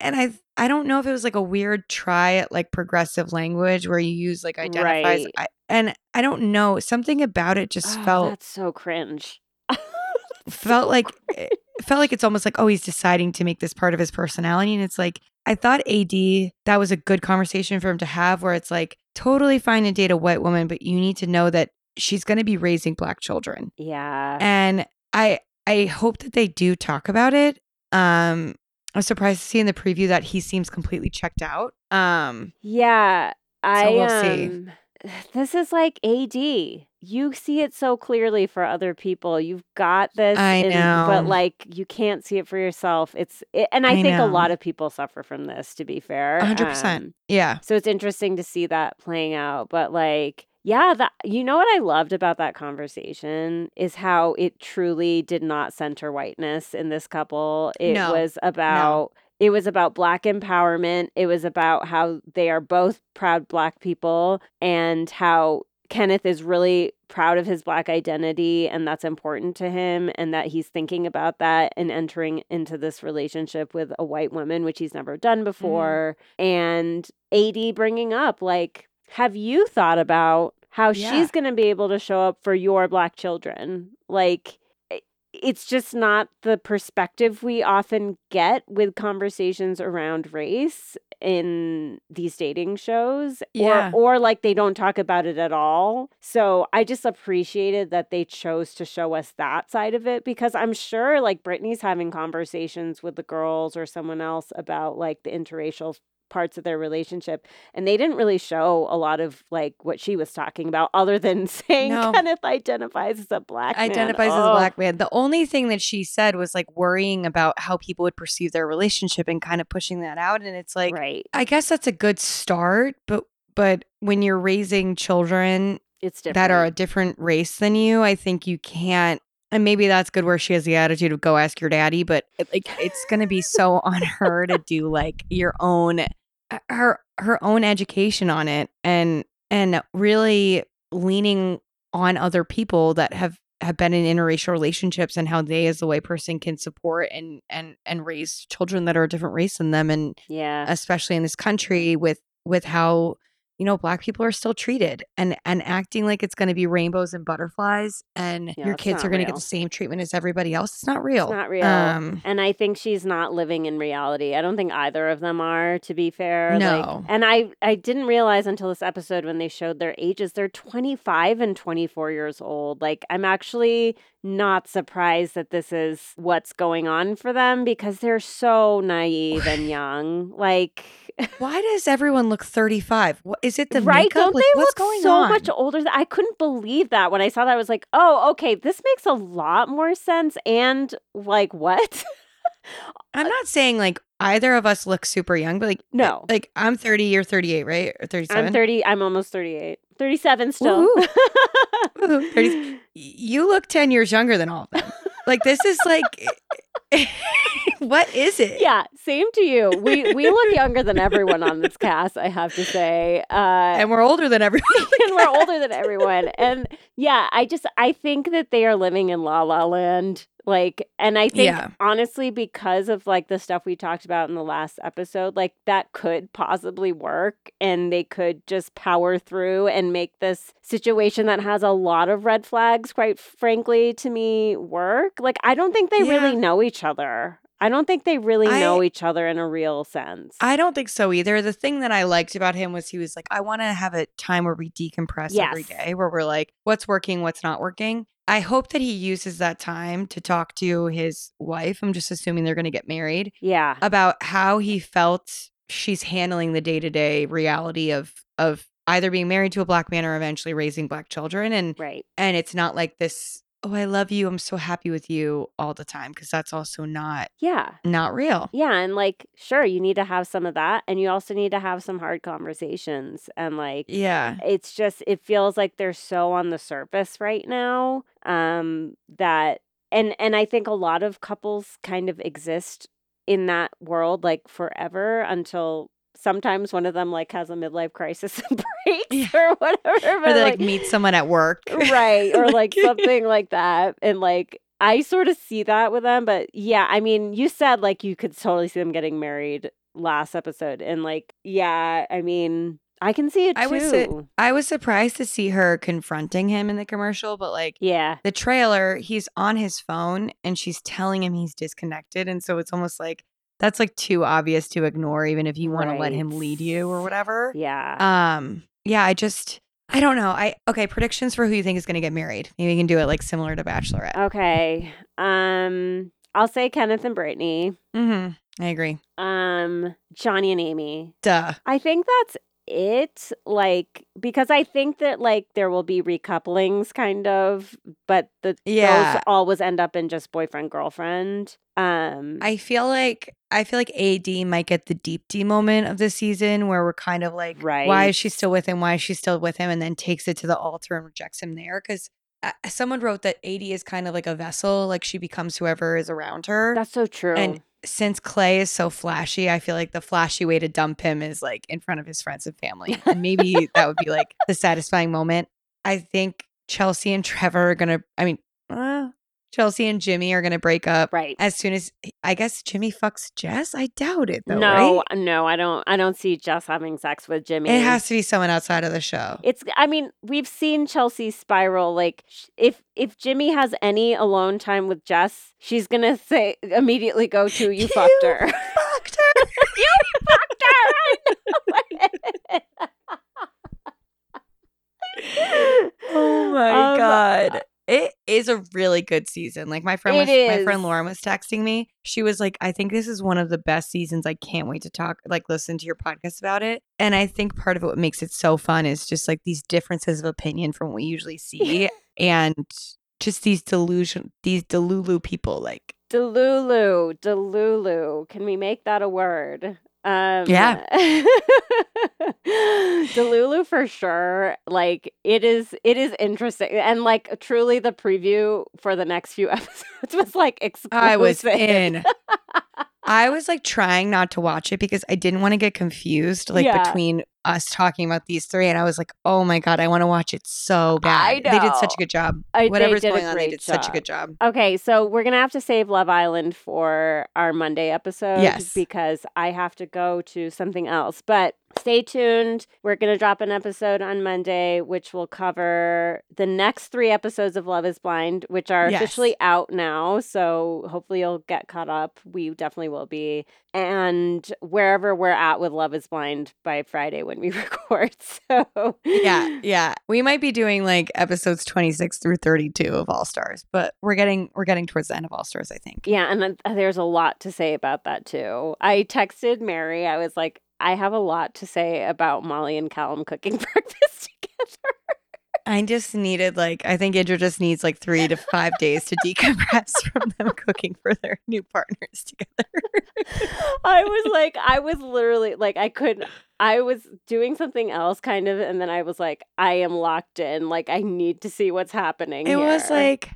[SPEAKER 5] And I I don't know if it was like a weird try at like progressive language where you use like identifies.
[SPEAKER 4] Right.
[SPEAKER 5] I, and I don't know. Something about it just
[SPEAKER 4] Oh,
[SPEAKER 5] felt
[SPEAKER 4] that's so cringe.
[SPEAKER 5] felt like it felt like it's almost like oh he's deciding to make this part of his personality and it's like i thought ad that was a good conversation for him to have where it's like totally fine to date a white woman but you need to know that she's going to be raising black children
[SPEAKER 4] yeah.
[SPEAKER 5] and i I hope that they do talk about it. Um, I was surprised to see in the preview that he seems completely checked out. Um,
[SPEAKER 4] Yeah, I
[SPEAKER 5] we'll see.
[SPEAKER 4] um this is like AD. You see it so clearly for other people. You've got this
[SPEAKER 5] I
[SPEAKER 4] and- but like you can't see it for yourself. It's it, and I,
[SPEAKER 5] I
[SPEAKER 4] think a lot of people suffer from this to be fair.
[SPEAKER 5] Hundred percent.
[SPEAKER 4] Um,
[SPEAKER 5] yeah.
[SPEAKER 4] so it's interesting to see that playing out. But like, yeah, that you know what I loved about that conversation is how it truly did not center whiteness in this couple. It
[SPEAKER 5] No.
[SPEAKER 4] was about it was about black empowerment. It was about how they are both proud black people and how Kenneth is really proud of his black identity and that's important to him and that he's thinking about that and entering into this relationship with a white woman which he's never done mm-hmm. before and AD bringing up like have you thought about how
[SPEAKER 5] Yeah.
[SPEAKER 4] she's going to be able to show up for your black children like it's just not the perspective we often get with conversations around race in these dating shows
[SPEAKER 5] Yeah.
[SPEAKER 4] or or like they don't talk about it at all. So I just appreciated that they chose to show us that side of it because I'm sure like Brittany's having conversations with the girls or someone else about like the interracial parts of their relationship and they didn't really show a lot of like what she was talking about other than saying
[SPEAKER 5] No.
[SPEAKER 4] Kenneth identifies as a black man.
[SPEAKER 5] identifies as a
[SPEAKER 4] Oh.
[SPEAKER 5] black man. The only thing that she said was like worrying about how people would perceive their relationship and kind of pushing that out. And it's like,
[SPEAKER 4] right.
[SPEAKER 5] I guess that's a good start, but but when you're raising children
[SPEAKER 4] It's different.
[SPEAKER 5] that are a different race than you, I think you can't. And maybe that's good where she has the attitude of go ask your daddy, but it- like it's gonna be so on her to do like your own Uh, her her own education on it and and really leaning on other people that have have been in interracial relationships and how they as the white person can support and and and raise children that are a different race than them and
[SPEAKER 4] yeah.
[SPEAKER 5] especially in this country with with how you know black people are still treated and and acting like it's going to be rainbows and butterflies and
[SPEAKER 4] Yeah,
[SPEAKER 5] your kids are going to get the same treatment as everybody else it's not real
[SPEAKER 4] It's not real.
[SPEAKER 5] um
[SPEAKER 4] and I think she's not living in reality. I don't think either of them are, to be fair. Like,
[SPEAKER 5] No.
[SPEAKER 4] and I I didn't realize until this episode when they showed their ages, they're 25 and 24 years old. Like I'm actually not surprised that this is what's going on for them because they're so naive and young. Like
[SPEAKER 5] why does everyone look 35 what is it the
[SPEAKER 4] right?
[SPEAKER 5] makeup
[SPEAKER 4] Don't
[SPEAKER 5] Like,
[SPEAKER 4] they
[SPEAKER 5] what's
[SPEAKER 4] look so
[SPEAKER 5] on
[SPEAKER 4] much older? I couldn't believe that when I saw that. I was like, oh, okay, this makes a lot more sense. And like, what?
[SPEAKER 5] i'm uh not saying like either of us look super young but like eh,
[SPEAKER 4] No.
[SPEAKER 5] like i'm 30 you're 38 right or 37
[SPEAKER 4] I'm 30. I'm almost 38. 37 still.
[SPEAKER 5] Woohoo. Woohoo. 30 you look 10 years younger than all of them like this is like eh, eh, what is it
[SPEAKER 4] yeah, same to you. We we look younger than everyone on this cast, I have to say. Uh
[SPEAKER 5] and we're older than everyone
[SPEAKER 4] and we're older than everyone. And yeah, I just I think that they are living in La La Land. Like, and I think
[SPEAKER 5] Yeah.
[SPEAKER 4] honestly, because of like the stuff we talked about in the last episode, like that could possibly work and they could just power through and make this situation that has a lot of red flags, quite frankly, to me work. Like, I don't think they
[SPEAKER 5] Yeah.
[SPEAKER 4] really know each other. I don't think they really know each other in a real sense.
[SPEAKER 5] I don't think so either. The thing that I liked about him was he was like, I want to have a time where we decompress every
[SPEAKER 4] Yes.
[SPEAKER 5] day, where we're like, what's working, what's not working. I hope that he uses that time to talk to his wife. I'm just assuming they're going to get married
[SPEAKER 4] yeah.
[SPEAKER 5] about how he felt she's handling the day to day reality of of either being married to a black man or eventually raising black children. And
[SPEAKER 4] Right.
[SPEAKER 5] and it's not like this, oh, I love you, I'm so happy with you all the time, because that's also not
[SPEAKER 4] Yeah.
[SPEAKER 5] not real.
[SPEAKER 4] Yeah, and like, sure, you need to have some of that, and you also need to have some hard conversations. And like,
[SPEAKER 5] Yeah.
[SPEAKER 4] it's just, it feels like they're so on the surface right now um, that, and and I think a lot of couples kind of exist in that world like forever until sometimes one of them like has a midlife crisis and breaks
[SPEAKER 5] Yeah.
[SPEAKER 4] or whatever.
[SPEAKER 5] Or they like meet someone at work.
[SPEAKER 4] right or like
[SPEAKER 5] Like-
[SPEAKER 4] something like that and like i sort of see that with them but yeah i mean you said like you could totally see them getting married last episode and like yeah i mean i can see it too
[SPEAKER 5] I was su- I was surprised to see her confronting him in the commercial, but like
[SPEAKER 4] yeah
[SPEAKER 5] the trailer, he's on his phone and she's telling him he's disconnected. And so it's almost like that's like too obvious to ignore, even if you want to let him lead you or whatever.
[SPEAKER 4] yeah
[SPEAKER 5] Um, yeah, I just I don't know. I okay. Predictions for who you think is going to get married. Maybe we can do it like similar to Bachelorette.
[SPEAKER 4] Okay. Um, I'll say Kenneth and Brittany.
[SPEAKER 5] Mm-hmm. I agree.
[SPEAKER 4] Um, Johnny and Amy.
[SPEAKER 5] Duh.
[SPEAKER 4] I think that's it. Like because I think that like there will be recouplings, kind of, but the
[SPEAKER 5] Yeah.
[SPEAKER 4] those always end up in just boyfriend girlfriend. Um,
[SPEAKER 5] I feel like I feel like AD might get the Deepti moment of the season where we're kind of like,
[SPEAKER 4] right.
[SPEAKER 5] why is she still with him? Why is she still with him? And then takes it to the altar and rejects him there because. Uh, someone wrote that AD is kind of like a vessel, like she becomes whoever is around her.
[SPEAKER 4] that's so true.
[SPEAKER 5] And since Clay is so flashy, I feel like the flashy way to dump him is like in front of his friends and family. And maybe that would be like the satisfying moment. I think Chelsea and Trevor are going to, I mean, uh, Chelsea and Jimmy are going to break up
[SPEAKER 4] right.
[SPEAKER 5] as soon as I guess Jimmy fucks Jess. I doubt it though.
[SPEAKER 4] no,
[SPEAKER 5] right?
[SPEAKER 4] no, I don't. I don't see Jess having sex with Jimmy.
[SPEAKER 5] it has to be someone outside of the show.
[SPEAKER 4] It's. I mean, we've seen Chelsea spiral. Like, if if Jimmy has any alone time with Jess, she's gonna say immediately go to you fucked her.
[SPEAKER 5] Fucked her. you fucked her. Oh my
[SPEAKER 4] Um,
[SPEAKER 5] god. It is a really good season. Like my friend was my friend. Lauren was texting me. She was like, I think this is one of the best seasons. I can't wait to talk, like listen to your podcast about it. And I think part of what makes it so fun is just like these differences of opinion from what we usually see and just these delusion these delulu people like
[SPEAKER 4] Delulu, Delulu. Can we make that a word? Um,
[SPEAKER 5] Yeah.
[SPEAKER 4] Delulu for sure. Like it is, it is interesting, and like truly, the preview for the next few episodes was like explosive.
[SPEAKER 5] I was in. I was like trying not to watch it because I didn't want to get confused like
[SPEAKER 4] Yeah.
[SPEAKER 5] between us talking about these three and I was like, "Oh my god, I want to watch it so bad." They did such a good job.
[SPEAKER 4] I-
[SPEAKER 5] Whatever's going on, they did such a good job.
[SPEAKER 4] Okay, so we're gonna have to save Love Island for our Monday episode.
[SPEAKER 5] Yes.
[SPEAKER 4] Because I have to go to something else. But stay tuned. We're gonna drop an episode on Monday, which will cover the next three episodes of Love is Blind, which are
[SPEAKER 5] Yes.
[SPEAKER 4] officially out now. So hopefully you'll get caught up. We definitely will be. And wherever we're at with Love is Blind by Friday when we record. So
[SPEAKER 5] Yeah, yeah. We might be doing like episodes 26 through 32 of All Stars, but we're getting we're getting towards the end of All Stars, I think.
[SPEAKER 4] Yeah, and uh, there's a lot to say about that too. I texted Mary. I was like, I have a lot to say about Molly and Callum cooking breakfast together.
[SPEAKER 5] I just needed like I think Indra just needs like 3 to 5 days to decompress from them cooking for their new partners together.
[SPEAKER 4] I was like, I was literally like, I couldn't. I was doing something else, kind of, and then I was like, I am locked in. Like, I need to see what's happening.
[SPEAKER 5] It was like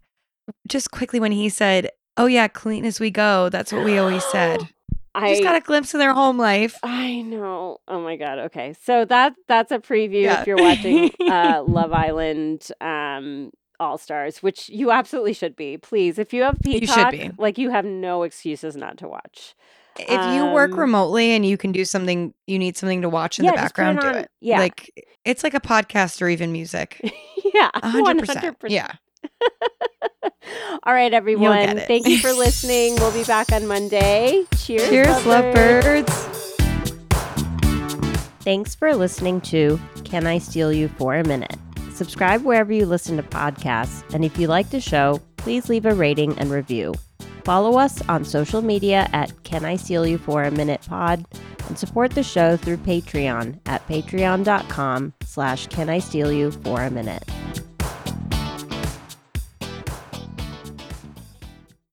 [SPEAKER 5] just quickly when he said, "Oh yeah, clean as we go." That's what we always said.
[SPEAKER 4] I
[SPEAKER 5] just got a glimpse of their home life.
[SPEAKER 4] I know. Oh my god. Okay. So that that's a preview
[SPEAKER 5] Yeah.
[SPEAKER 4] if you're watching uh Love Island um All Stars, which you absolutely should be. Please, if you have
[SPEAKER 5] You should
[SPEAKER 4] Peacock,
[SPEAKER 5] be.
[SPEAKER 4] like you have no excuses not to watch.
[SPEAKER 5] If you work
[SPEAKER 4] Um,
[SPEAKER 5] remotely and you can do something, you need something to watch in
[SPEAKER 4] Yeah,
[SPEAKER 5] the
[SPEAKER 4] put it
[SPEAKER 5] background, do it.
[SPEAKER 4] yeah.
[SPEAKER 5] Like it's like a podcast or even music.
[SPEAKER 4] yeah.
[SPEAKER 5] Hundred percent.
[SPEAKER 4] 100%.
[SPEAKER 5] Yeah.
[SPEAKER 4] All right, everyone. Thank you for listening. We'll be back on Monday. Cheers.
[SPEAKER 5] Cheers,
[SPEAKER 4] lovebirds.
[SPEAKER 5] lovebirds.
[SPEAKER 4] Thanks for listening to Can I Steal You for a Minute? Subscribe wherever you listen to podcasts, and if you like the show, please leave a rating and review. Follow us on social media at Can I Steal You for a Minute Pod, and support the show through Patreon at patreon.com slash Can I Steal You for a Minute.